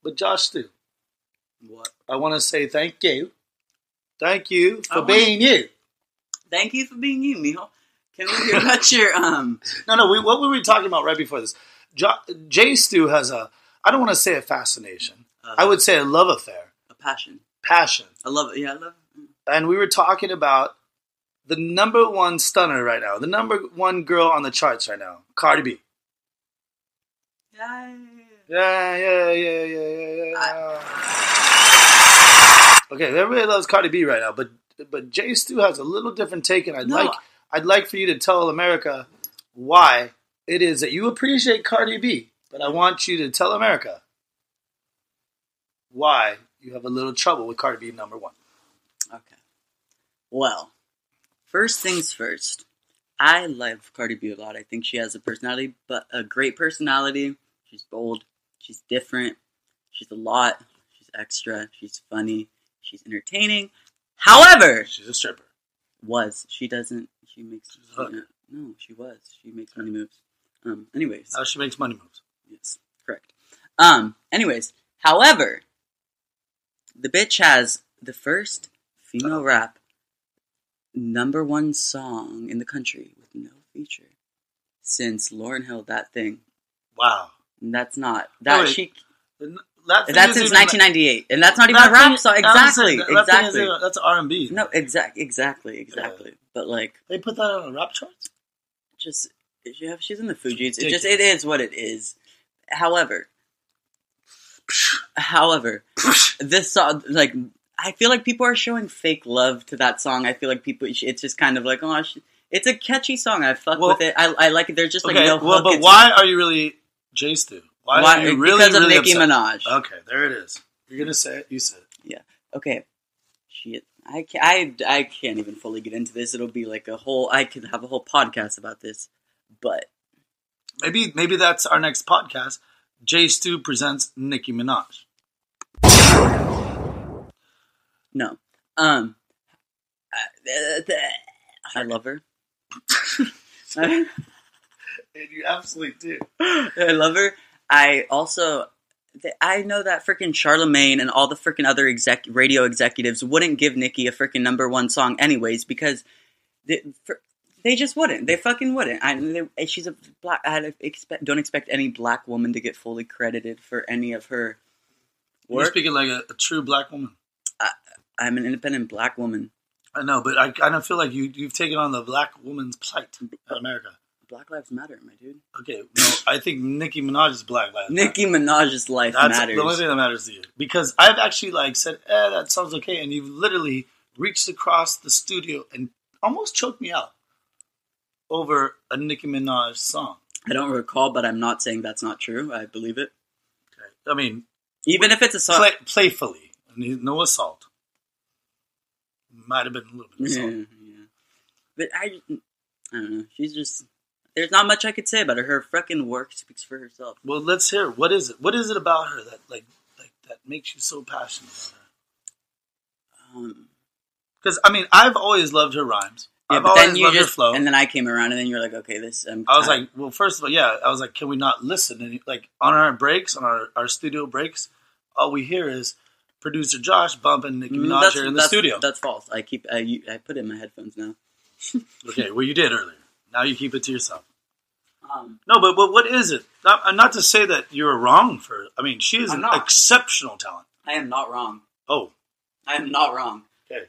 but Josh Stu, What? I want to say thank you, thank you for wanna- being you. Thank you for being you, Mijo. Can we hear about your um? [laughs] No, no. We, what were we talking about right before this? Jo- Jay Stu has a. I don't want to say a fascination. Uh, I would say a love affair, a passion. passion. I love it. Yeah, I love. It. And we were talking about the number one stunner right now, the number one girl on the charts right now, Cardi B. Yeah. Yeah, yeah, yeah, yeah, yeah, yeah. okay, everybody loves Cardi B right now, but but Jay Stu has a little different take, and I'd No. like I'd like for you to tell America why it is that you appreciate Cardi B, but I want you to tell America why you have a little trouble with Cardi B number one. Okay. Well, first things first. I love Cardi B a lot. I think she has a personality, but a great personality. She's bold. She's different. She's a lot. She's extra. She's funny. She's entertaining. However, She's a stripper. was she doesn't she makes She's a hooker. no she was she makes money moves. Um. Anyways, Now she makes money moves. Yes, correct. Um, anyways, however, the bitch has the first female rap number one song in the country with no feature since Lauryn Hill that thing. Wow. And that's not that wait. she That that's since 1998, and that's not even that a rap thing- song. Exactly, that- exactly. that's R and B. No, exact, exactly, exactly. But like, They put that on a rap charts. just yeah, she's in the Fugees. It just it is what it is. However, however, this song like I feel like people are showing fake love to that song. I feel like people it's just kind of like oh sh- it's a catchy song. I fuck Well- with it. I, I like it. There's just like okay, no well, but It's- why are you really Jay Stu? Why, why- really because of really Nicki upset? Minaj. Okay, there it is. You're gonna say it. You said it. Yeah. Okay, shit. I can't, I, I can't even fully get into this. It'll be like a whole. I could have a whole podcast about this, but Maybe maybe that's our next podcast. Jay Stu presents Nicki Minaj. no. Um, uh, I love her. [laughs] [laughs] I, And you absolutely do. [laughs] I love her. I also, I know that freaking Charlamagne and all the freaking other exec radio executives wouldn't give Nicki a freaking number one song anyways because they, for, they just wouldn't. They fucking wouldn't. I, they, she's a black. I expect don't expect any black woman to get fully credited for any of her You're speaking like a, a true black woman. I'm an independent black woman. I know, but I of feel like you you've taken on the black woman's plight in America. Black lives matter, my dude. Okay, no, I think Nicki Minaj is black lives. Matter. Nicki Minaj's life That's matters. the only thing that matters to you. Because I've actually like said, eh, that sounds okay, and you've literally reached across the studio and almost choked me out over a Nicki Minaj song. I don't recall, but I'm not saying that's not true. I believe it. Okay. I mean, Even if it's a song. play, playfully, no assault. Might have been a little bit of [laughs] Yeah, yeah. But I, I don't know. She's just. There's not much I could say about her. Her fucking work speaks for herself. Well, let's hear. What is it? What is it about her that like like that makes you so passionate about her? Um, Because I mean, I've always loved her rhymes. yeah, I've but then you just her flow. and then I came around, and then you're like, okay, this. I'm I was tired. like, well, first of all, yeah, I was like, can we not listen? And like on our breaks, on our, our studio breaks, all we hear is producer Josh bumping Nicki Mm, Minaj here in the that's- studio. That's false. I keep. I, I put in my headphones now. [laughs] okay, well, you did earlier. Now you keep it to yourself. Um, No, but, but what is it? Not, uh, not to say that you're wrong for. I mean, she is I'm an not. exceptional talent. I am not wrong. Oh, I am not wrong. okay.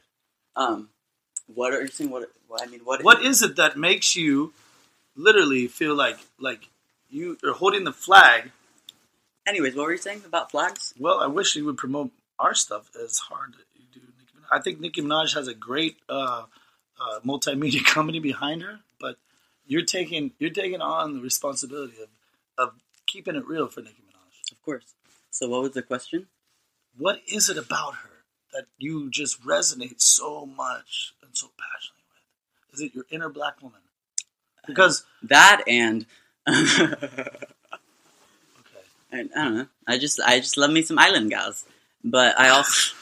Um, what are you saying? What? what I mean, what? What is it that makes you literally feel like like you are holding the flag? Anyways, what were you saying about flags? Well, I wish you would promote our stuff as hard as you do. Nicki Minaj. I think Nicki Minaj has a great uh, uh, multimedia [laughs] company behind her, but you're taking you're taking on the responsibility of of keeping it real for Nicki Minaj. Of course. So, what was the question? What is it about her that you just resonate so much and so passionately with? Is it your inner black woman? Because uh, That and. [laughs] okay, I, I don't know. I just I just love me some island gals, but I [laughs] also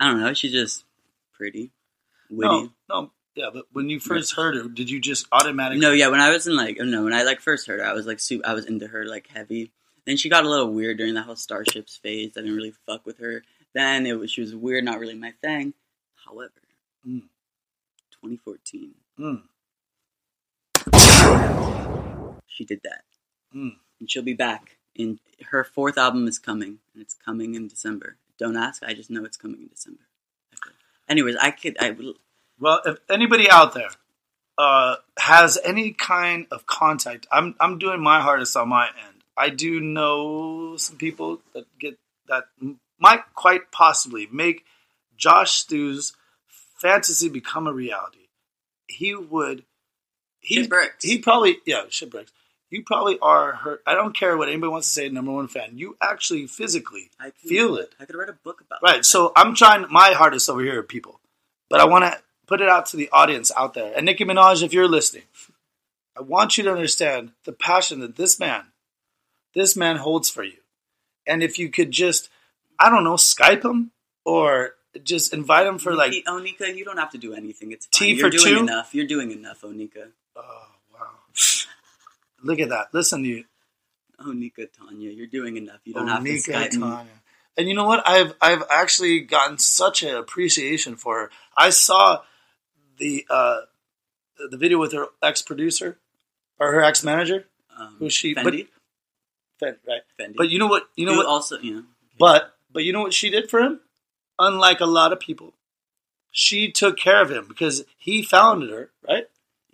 I don't know. She's just pretty. witty. No, no, yeah, but when you first heard her, did you just automatically? No, yeah, when I was in like no, when I like first heard her, I was like su- I was into her like heavy. Then she got a little weird during the whole Starships phase. I didn't really fuck with her. Then it was she was weird, not really my thing. However, Mm. 2014, Mm, she did that, mm. and she'll be back. And her fourth album is coming, and it's coming in December. Don't ask, I just know it's coming in December. Anyways, I could I Well, if anybody out there uh, has any kind of contact, I'm I'm doing my hardest on my end. I do know some people that get that might quite possibly make Josh Stu's fantasy become a reality. He would. He he probably yeah shipwrecks. You probably are her. I don't care what anybody wants to say. Number one fan. You actually physically I could, feel it. I could write a book about Right. it. So I'm trying my hardest over here, people. But I want to put it out to the audience out there. And Nicki Minaj, if you're listening, I want you to understand the passion that this man, this man holds for you. And if you could just, I don't know, Skype him or just invite him for like, Onika, you don't have to do anything. It's fine. Tea You're for doing two? enough. You're doing enough, Onika. oh wow, look at that. Listen to you, Onika, Tanya, you're doing enough. You don't have to Onika Skype me. Tanya. And you know what? I've I've actually gotten such an appreciation for her. I saw the uh, the video with her ex producer or her ex manager, Um, Who's she- but- Fendi? right? Fendi. But you know what? You know Who what? Also, you know, But but you know what she did for him? Unlike a lot of people, she took care of him because he founded her, right?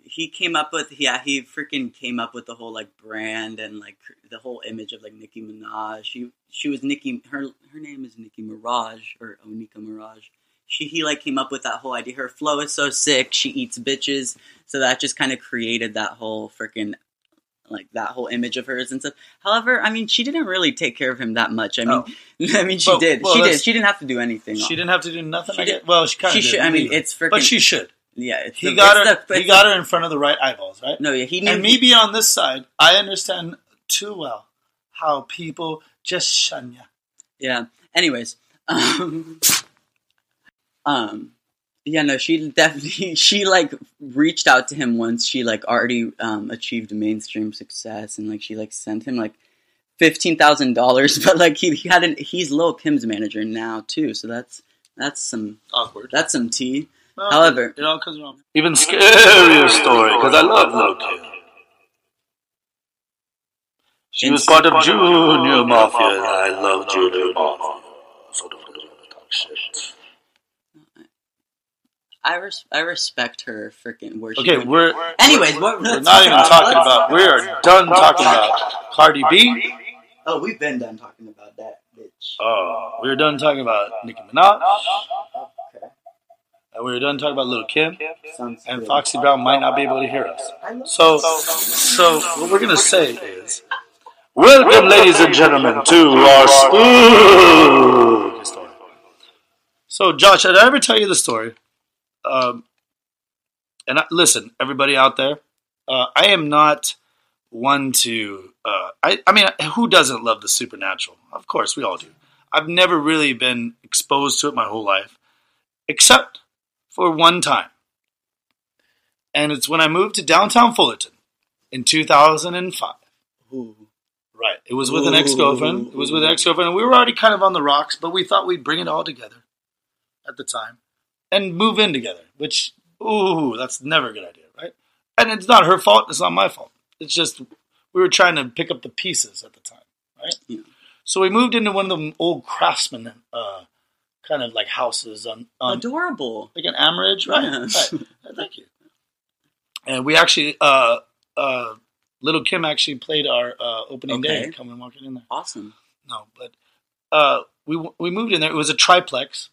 he came up with yeah he freaking came up with the whole like brand and like the whole image of like Nicki Minaj. She she was Nicki her her name is Nicki Maraj or Onika Maraj. She he like came up with that whole idea. Her flow is so sick. She eats bitches, so that just kind of created that whole freaking like that whole image of hers and stuff. However, I mean, she didn't really take care of him that much. I mean, [laughs] I mean, she Well- did. well, she did. She didn't have to do anything. She didn't have to do nothing. She I did- guess. Well, she kind She of did. should. I mean, it's freaking. but she should. yeah. It's He the- got her. the- he got her in front of the right eyeballs, right? No, yeah, he knew. and me being on this side, I understand too well how people just shun you. Yeah. Anyways, [laughs] um, um, yeah, no, she definitely [laughs] she like reached out to him once she like already um achieved mainstream success and like she like sent him like fifteen thousand dollars, [laughs] but like he, he hadn't he's Lil Kim's manager now too, so that's that's some Awkward. that's some tea. Well, However- it all comes around. Even scarier story because I love Lil Kim. She was part of Junior Mafia, and I love Junior Mafia. So don't talk shit. I res- I respect her freaking where she Okay, went- we're Anyways, what we're not even talking about. We are done talking about Cardi B. Oh, we've been done talking about that bitch. Oh, we're done talking about Nicki Minaj. Okay. And we're done talking about Little Kim. Sounds And good. Foxy Brown might not be able to hear us. So, so what we're gonna say is, welcome, ladies and gentlemen, to our spooky story. So, Josh, did I ever tell you the story? Um, and I, listen, everybody out there, uh, I am not one to. Uh, I, I mean, who doesn't love the supernatural? Of course, we all do. I've never really been exposed to it my whole life, except for one time. And it's when I moved to downtown Fullerton in 2005. Ooh. Right. It was with an ex girlfriend. It was with an ex girlfriend. And we were already kind of on the rocks, but we thought we'd bring it all together at the time and move in together, which, ooh, that's never a good idea, right? And it's not her fault. It's not my fault. It's just we were trying to pick up the pieces at the time, right? Yeah. So we moved into one of the old craftsman uh, kind of like houses on, on Adorable. like an Amerige, right? Yeah. right. [laughs] Thank you. And we actually, uh, uh, Little Kim actually played our uh, opening day, coming walking in there. Awesome. No, but uh, we we moved in there. It was a triplex.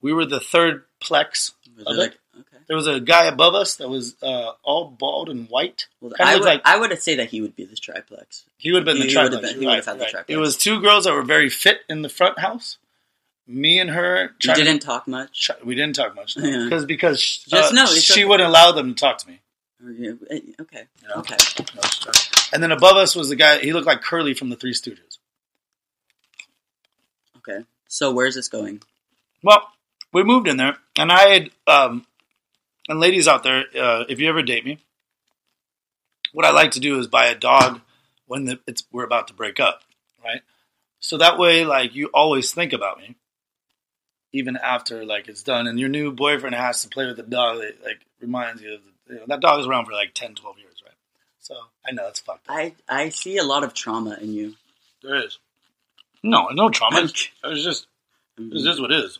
We were the third plex. Was Of it it? like okay? There was a guy above us that was uh, all bald and white. Well, I would like- I would say that he would be this triplex. He would have been the He would've triplex. been- he right, would've had the triplex. It was two girls that were very fit in the front house. Me and her. Tried didn't talk much. try- we didn't talk much Yeah. because because Just uh, no, she okay. wouldn't allow them to talk to me. Or, eh, Okay. You know? Okay. And then above us was the guy. He looked like Curly from the Three Stooges. Okay. So where's this going? Well, we moved in there, and I had um, and ladies out there, uh, if you ever date me, what I like to do is buy a dog when the, it's we're about to break up, right? So that way, like you always think about me, even after like it's done, and your new boyfriend has to play with the dog. It like reminds you of the, you know, that dog is around for like 10, 12 years, right? So I know it's fucked. Up. I I see a lot of trauma in you. There is no no trauma. It's just it's just what it is.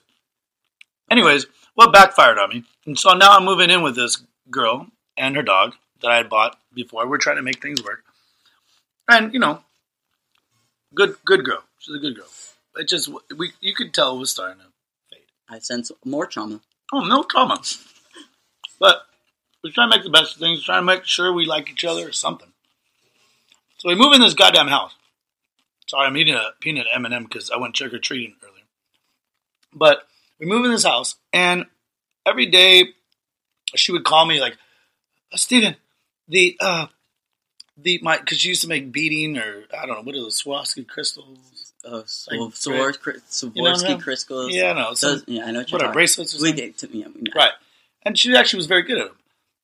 Anyways, what backfired on me, and so now I'm moving in with this girl and her dog that I had bought before. We're trying to make things work, and you know, good good girl. She's a good girl. It just we you could tell it was starting to fade. I sense more trauma. Oh, no trauma. But we're trying to make the best of things, trying to make sure we like each other or something. So we move in this goddamn house. Sorry, I'm eating a peanut M&M because I went trick-or-treating earlier. But we move in this house, and every day she would call me like, "Uh, Steven, the, uh, the, my, because she used to make beading or, I don't know, what are those, Swarovski crystals? Like, Swor- Swor- You know Swarovski crystals. Yeah, no, Those, yeah, I know what what are bracelets or We something? to yeah, we- Right. And she actually was very good at them.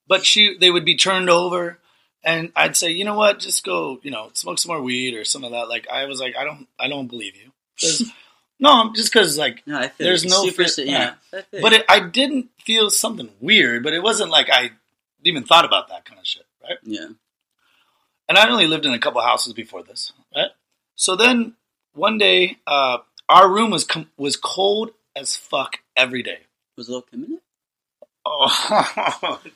But she they would be turned over and I'd say, "You know what? Just go, you know, smoke some more weed or some of that." Like I was like, "I don't I don't believe you." [laughs] no, just cuz like No, There's no super. fit- yeah, feel but it. it, I didn't feel something weird, but it wasn't like I even thought about that kind of shit, right? yeah. And I only lived in a couple houses before this, right? So then one day uh our room was com- was cold as fuck every day. Was Lil Kim in it? Oh. [laughs]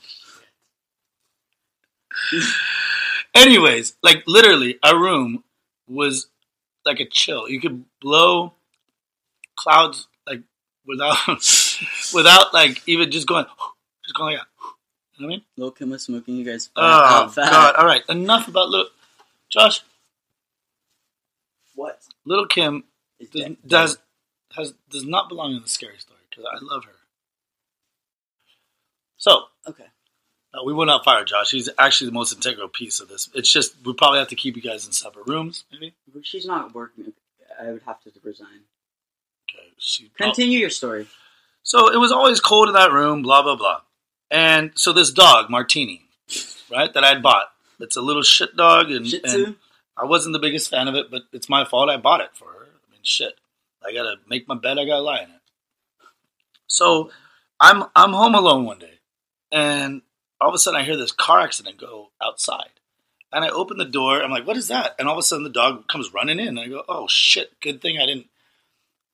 Anyways, like literally, our room was like a chill. You could blow clouds like without [laughs] without like even just going [gasps] just going like that. You know what I mean? Lil Kim was smoking you guys. Oh out fat. God! [laughs] All right, enough about little Josh. What? Little Kim does, does has does not belong in the scary story because I love her. So Okay. Uh, we will not fire Josh. He's actually the most integral piece of this. It's just we probably have to keep you guys in separate rooms, maybe. She's not working. I would have to resign. She, oh. Continue your story. So it was always cold in that room. Blah blah blah. And so this dog, Martini, right, that I'd bought. It's a little shit dog, and, Shih and I wasn't the biggest fan of it, but it's my fault. I bought it for her. I mean, shit. I gotta make my bed. I gotta lie in it. So I'm I'm home alone one day, and all of a sudden I hear this car accident go outside, and I open the door. I'm like, "What is that?" And all of a sudden the dog comes running in, and I go, "Oh shit! Good thing I didn't.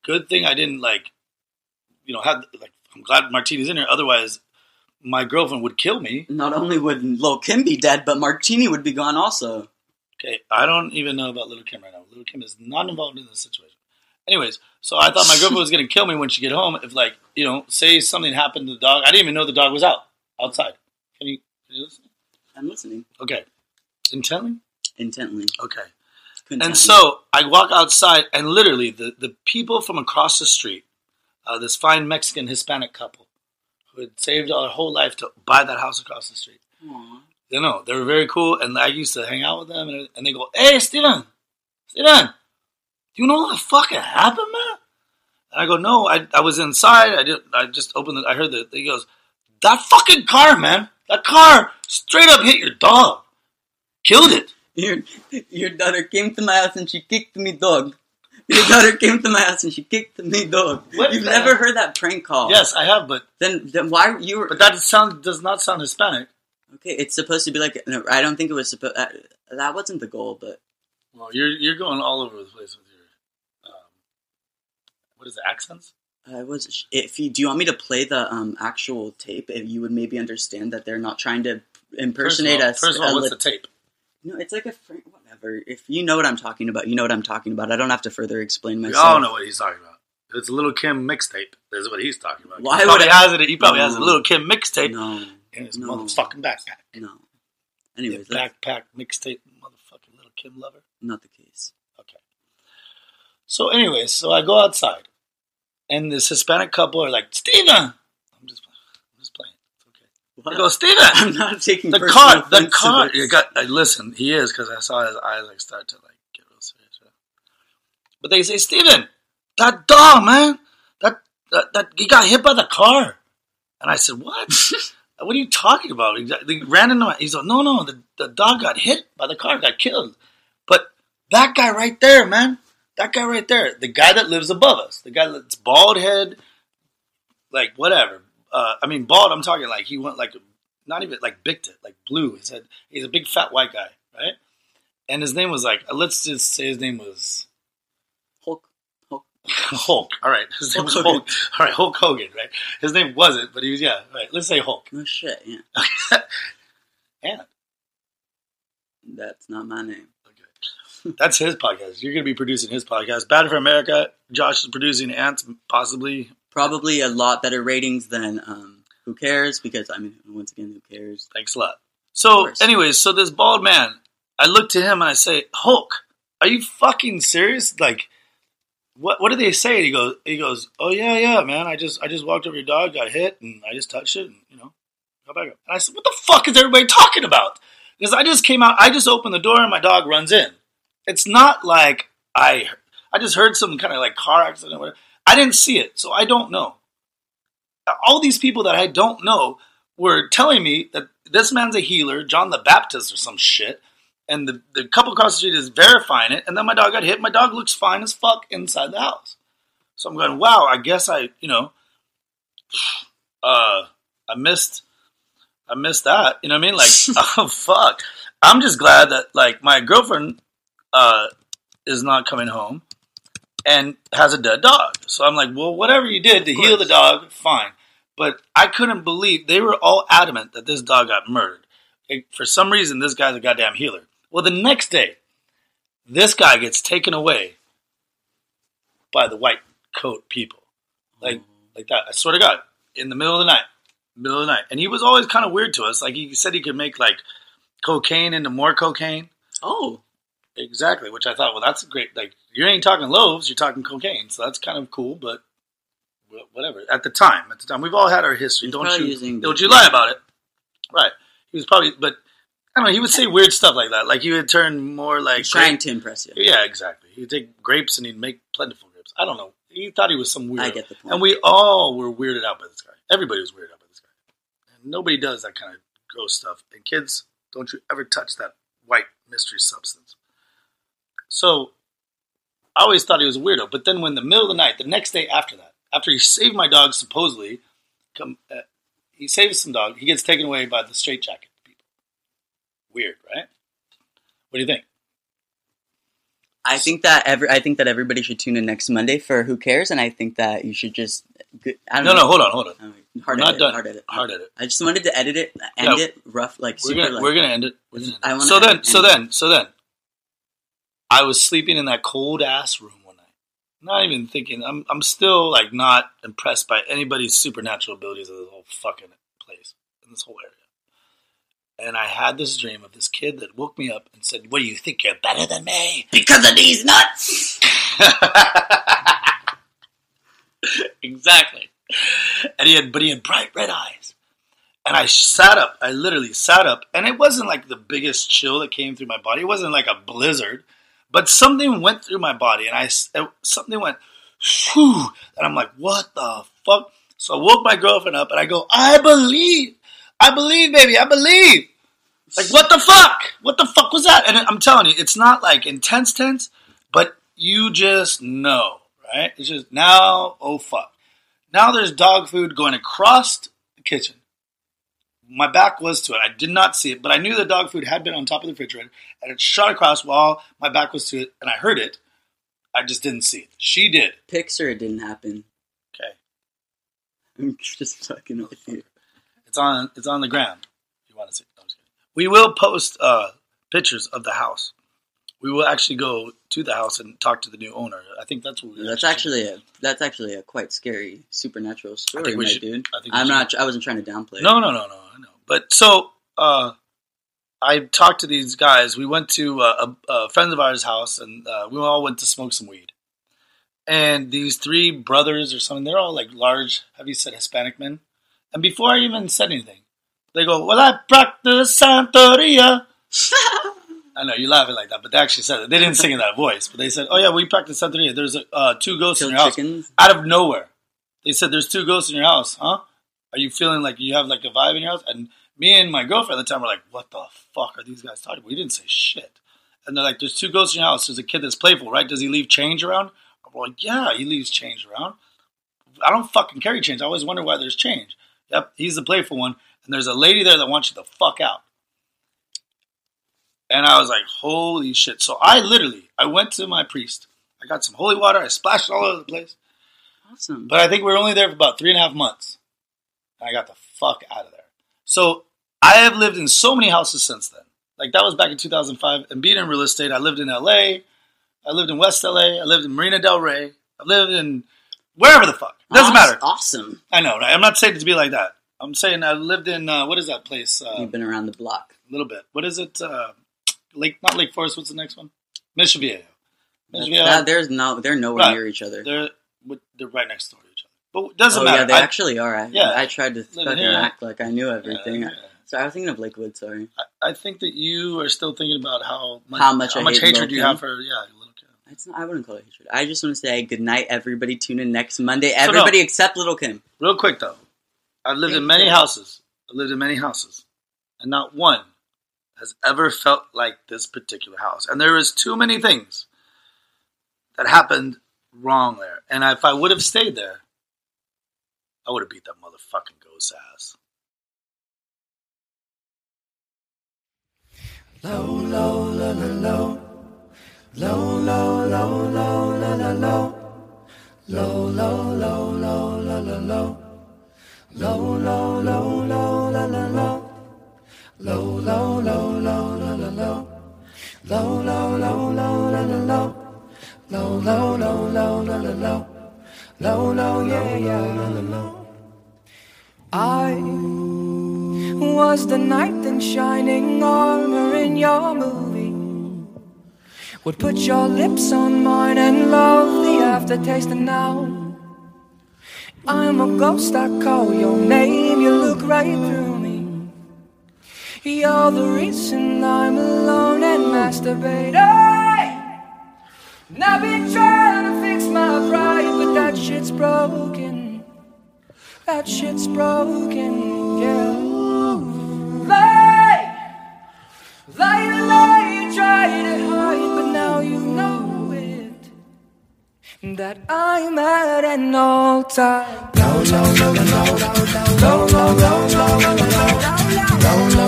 Good thing I didn't like, you know, have like. I'm glad Martini's in here. Otherwise, my girlfriend would kill me. Not only would Lil Kim be dead, but Martini would be gone also. Okay, I don't even know about Little Kim right now. Little Kim is not involved in this situation. Anyways, so I thought my [laughs] girlfriend was going to kill me when she get home. If like you know, say something happened to the dog, I didn't even know the dog was out outside. Can you, can you listen? I'm listening Okay, intently. intently. Okay, Couldn't and so I walk outside, and literally the the people from across the street, uh, this fine Mexican Hispanic couple, who had saved our whole life to buy that house across the street. me. Aw. You know, they were very cool, and I used to hang out with them, and, and they go, "Hey, Steven, Steven, do you know what the fuck happened, man?" And I go, "No, I, I was inside. I did. I just opened it. I heard that." He goes, "That fucking car, man. That car straight up hit your dog, killed it." Your your daughter came to my house and she kicked me dog. Your daughter came to my house and she kicked me dog. What You've never heard that prank call? Yes, I have, but Then then why you were? but that sound does not sound Hispanic. okay, it's supposed to be like. No, I don't think it was supposed. Uh, that wasn't the goal, but Well, you're you're going all over the place with your um, what is it, accents? I was. If you do, you want me to play the um actual tape? If you would maybe understand that they're not trying to impersonate first of all, us. First of all, a what's the tape? No, it's like a fr- whatever. If you know what I'm talking about, you know what I'm talking about. I don't have to further explain We myself. all know what he's talking about. It's a Little Kim mixtape. That's what he's talking about. Why he would I- has it? He probably has a Little Kim mixtape No, in his no. motherfucking backpack. no. Anyways, backpack mixtape, motherfucking Little Kim lover. not the case. Okay. So, anyways, so I go outside, and this Hispanic couple are like, Steven! I'm just, I'm just playing. It's okay. What? I go, Steven! I'm not taking the car, the car. You got, uh, listen, he is because I saw his eyes like start to like get real serious. Right? But they say, Steven, that dog, man, that, that that he got hit by the car, and I said, what? [laughs] What are you talking about? He ran into my. He's like, no, no, the, the dog got hit by the car, got killed. But that guy right there, man, that guy right there, the guy that lives above us, the guy that's bald head, like whatever. Uh, I mean, bald. I'm talking like he went like not even like bicked it, like blue. He said he's a big fat white guy, right? And his name was like let's just say his name was Hulk. Hulk. [laughs] Hulk. All right, his name Hulk was Hogan. Hulk. All right, Hulk Hogan. Right, his name wasn't, but he was yeah. Right, let's say Hulk. No shit. Yeah. [laughs] And That's not my name. okay. that's his podcast. You're going to be producing his podcast. Bad for America. Josh is producing Ants, possibly. Probably a lot better ratings than um, Who Cares? Because I mean, once again, who cares? Thanks a lot. So, anyways, so this bald man, I look to him and I say, Hulk, are you fucking serious? Like, what what did they say? And he goes, he goes, oh yeah, yeah, man. I just I just walked over your dog, got hit, and I just touched it, and you know, got back up. And I said, what the fuck is everybody talking about? Because I just came out, I just opened the door, and my dog runs in. It's not like I I just heard some kind of like car accident. Or whatever. I didn't see it, so I don't know. All these people that I don't know were telling me that this man's a healer, John the Baptist or some shit, and the, the couple across the street is verifying it, and then my dog got hit. My dog looks fine as fuck inside the house. So I'm going, wow, I guess I, you know, [sighs] uh, I missed, I missed that. You know what I mean? Like, [laughs] [laughs] oh fuck. I'm just glad that like my girlfriend, uh, is not coming home and has a dead dog. So I'm like, well, whatever you did to heal the dog, fine. But I couldn't believe they were all adamant that this dog got murdered. For some reason, this guy's a goddamn healer. Well, the next day, this guy gets taken away by the white coat people, like mm. like that. I swear to God, in the middle of the night, middle of the night, and he was always kind of weird to us. Like he said, he could make like cocaine into more cocaine. Oh, Exactly, which I thought, well, that's great. Like, you ain't talking loaves, you're talking cocaine, so that's kind of cool. But whatever. At the time, at the time, we've all had our history. He's don't you? using don't you lie about it? Right. He was probably, but I don't know. He would say weird stuff like that. Like he would turn more like he's trying grape- to impress you. Yeah, exactly. He'd take grapes and he'd make plentiful grapes. I don't know. He thought he was some weird. I get the point. And we all were weirded out by this guy. Everybody was weirded out by this guy. And nobody does that kind of gross stuff. And kids, don't you ever touch that white mystery substance. So I always thought he was a weirdo. But then when the middle of the night, the next day after that, after he saved my dog supposedly, come uh, he saves some dog, he gets taken away by the straitjacket people. Weird, right? What do you think? I think that every I think that everybody should tune in next Monday for Who Cares, and I think that you should just. I don't No, know. no, hold on, hold on. We're Hard not edit, done. Hard edit. Hard edit. I just wanted to edit it, end Yeah. it rough, like We're super. gonna like, we're gonna end it. We're gonna end it. I wanna so then, so it. then, so then, I was sleeping in that cold ass room one night. Not even thinking. I'm I'm still like not impressed by anybody's supernatural abilities of this whole fucking place in this whole area. And I had this dream of this kid that woke me up and said, "What do you think? You're better than me?" because of these nuts. [laughs] exactly. And he had, but he had bright red eyes. And I sat up. I literally sat up, and it wasn't like the biggest chill that came through my body. It wasn't like a blizzard, but something went through my body, and I something went, whew, and I'm like, what the fuck? So I woke my girlfriend up, and I go, I believe, I believe, baby, I believe. Like, what the fuck? What the fuck was that? And I'm telling you, it's not like intense tense, but you just know, right? It's just now, oh fuck. Now there's dog food going across the kitchen. My back was to it. I did not see it, but I knew the dog food had been on top of the refrigerator, and it shot across while my back was to it, and I heard it. I just didn't see it. She did. Pixar, it didn't happen. Okay, [laughs] I'm just fucking with you. it's on. It's on the ground. If you want to see? No, I'm just kidding. We will post uh, pictures of the house. We will actually go to the house and talk to the new owner. I think that's what we. That's actually a that's actually a quite scary supernatural story, we my should- dude. I think I'm should- not. I wasn't trying to downplay. it. No, no, no, no, I know. But so uh, I talked to these guys. We went to uh, a, a friend of ours' house, and uh, we all went to smoke some weed. And these three brothers or something, they're all like large, heavy set Hispanic men. And before I even said anything, they go, "Well, I practice Santeria." [laughs] I know you're laughing like that, but they actually said it. They didn't sing in that voice, but they said, "Oh yeah, we practice Santeria." There's uh, two ghosts in your house out of nowhere. They said, "There's two ghosts in your house, huh?" Are you feeling like you have like a vibe in your house? And me and my girlfriend at the time were like, what the fuck are these guys talking about? We didn't say shit. And they're like, there's two ghosts in your house. There's a kid that's playful, right? Does he leave change around? I'm like, yeah, he leaves change around. I don't fucking carry change. I always wonder why there's change. Yep, he's the playful one. And there's a lady there that wants you the fuck out. And I was like, holy shit. So I literally, I went to my priest. I got some holy water. I splashed it all over the place. Awesome. But I think we were only there for about three and a half months. And I got the fuck out of there. So I have lived in so many houses since then. Like that was back in 2005. And being in real estate, I lived in LA. I lived in West LA. I lived in Marina Del Rey. I lived in wherever the fuck. Doesn't Awes- matter. Awesome. I know, right? I'm not saying it to be like that. I'm saying I lived in, uh, what is that place? Uh, You've been around the block. a little bit. What is it? Uh, Lake, not Lake Forest. What's the next one? Mission Viejo. Mission Viejo. That- there's no, they're nowhere Right. near each other. They're they're right next door to each other. But it doesn't oh matter. yeah, they I, actually are. I, Yeah. I tried to fucking act like I knew everything. Yeah, So I was thinking of Lakewood. Sorry. I, I think that you are still thinking about how much How much I hate hatred you have for yeah, Little Kim. It's not, I wouldn't call it hatred. I just want to say good night, everybody. Tune in next Monday. no. Everybody except Little Kim. Real quick though, I've lived Thank in many you. houses. I've lived in many houses, and not one has ever felt like this particular house. And there is too many things that happened wrong there. And if I would have stayed there, I would have beat that motherfucking ghost ass. Low, low, low, low, low. Low, low, low, low, low, low, low. Low, low, low, low, low, low, low. Low, low, low, low, low, low. I was the knight in shining armor in your movie. Would put your lips on mine and love the aftertaste, and now I'm a ghost. I call your name, you look right through. You're the reason I'm alone and masturbate. Hey! And I've been trying to fix my pride, but that shit's broken. That shit's broken, yeah. Lie, lie, lie, you try to hide, but now you know it. That I'm at an all time. No, no, no, no, no, no, no, no, no, no, no, no, no, no, no. I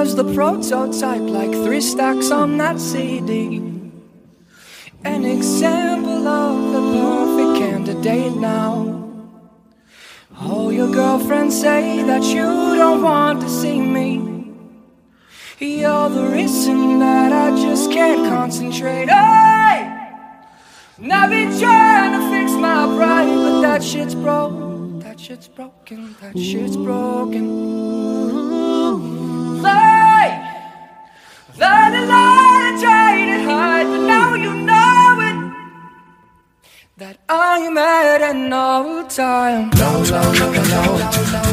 was the prototype, like three stacks on that CD. An example of the perfect candidate now. All your girlfriends say that you don't want to see me. You're the reason that I just can't concentrate. Hey! And I've been trying to fix my pride, but that shit's broke. That shit's broken. That shit's broken. Lie, lie, lie, lie, try to hide, but now you know it. That I'm at an all time. No, no, no, no,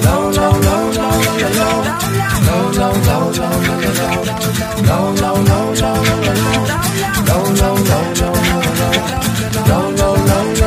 no, no, no, no, no, no, no, no, no, no, no, no,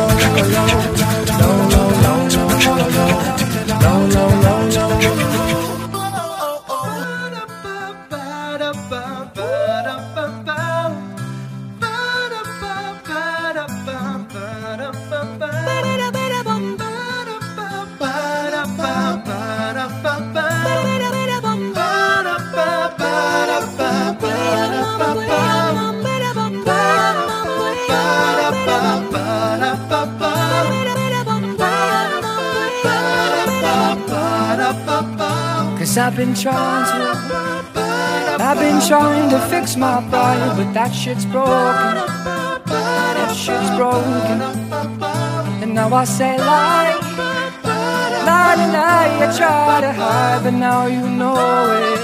Cause I've been trying to I've been trying to fix my pride But that shit's broken. That shit's broken. And now I say lie Lie, lie, I try to hide But now you know it.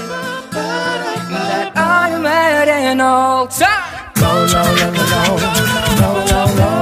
That I'm at an all time No, no, no, no, no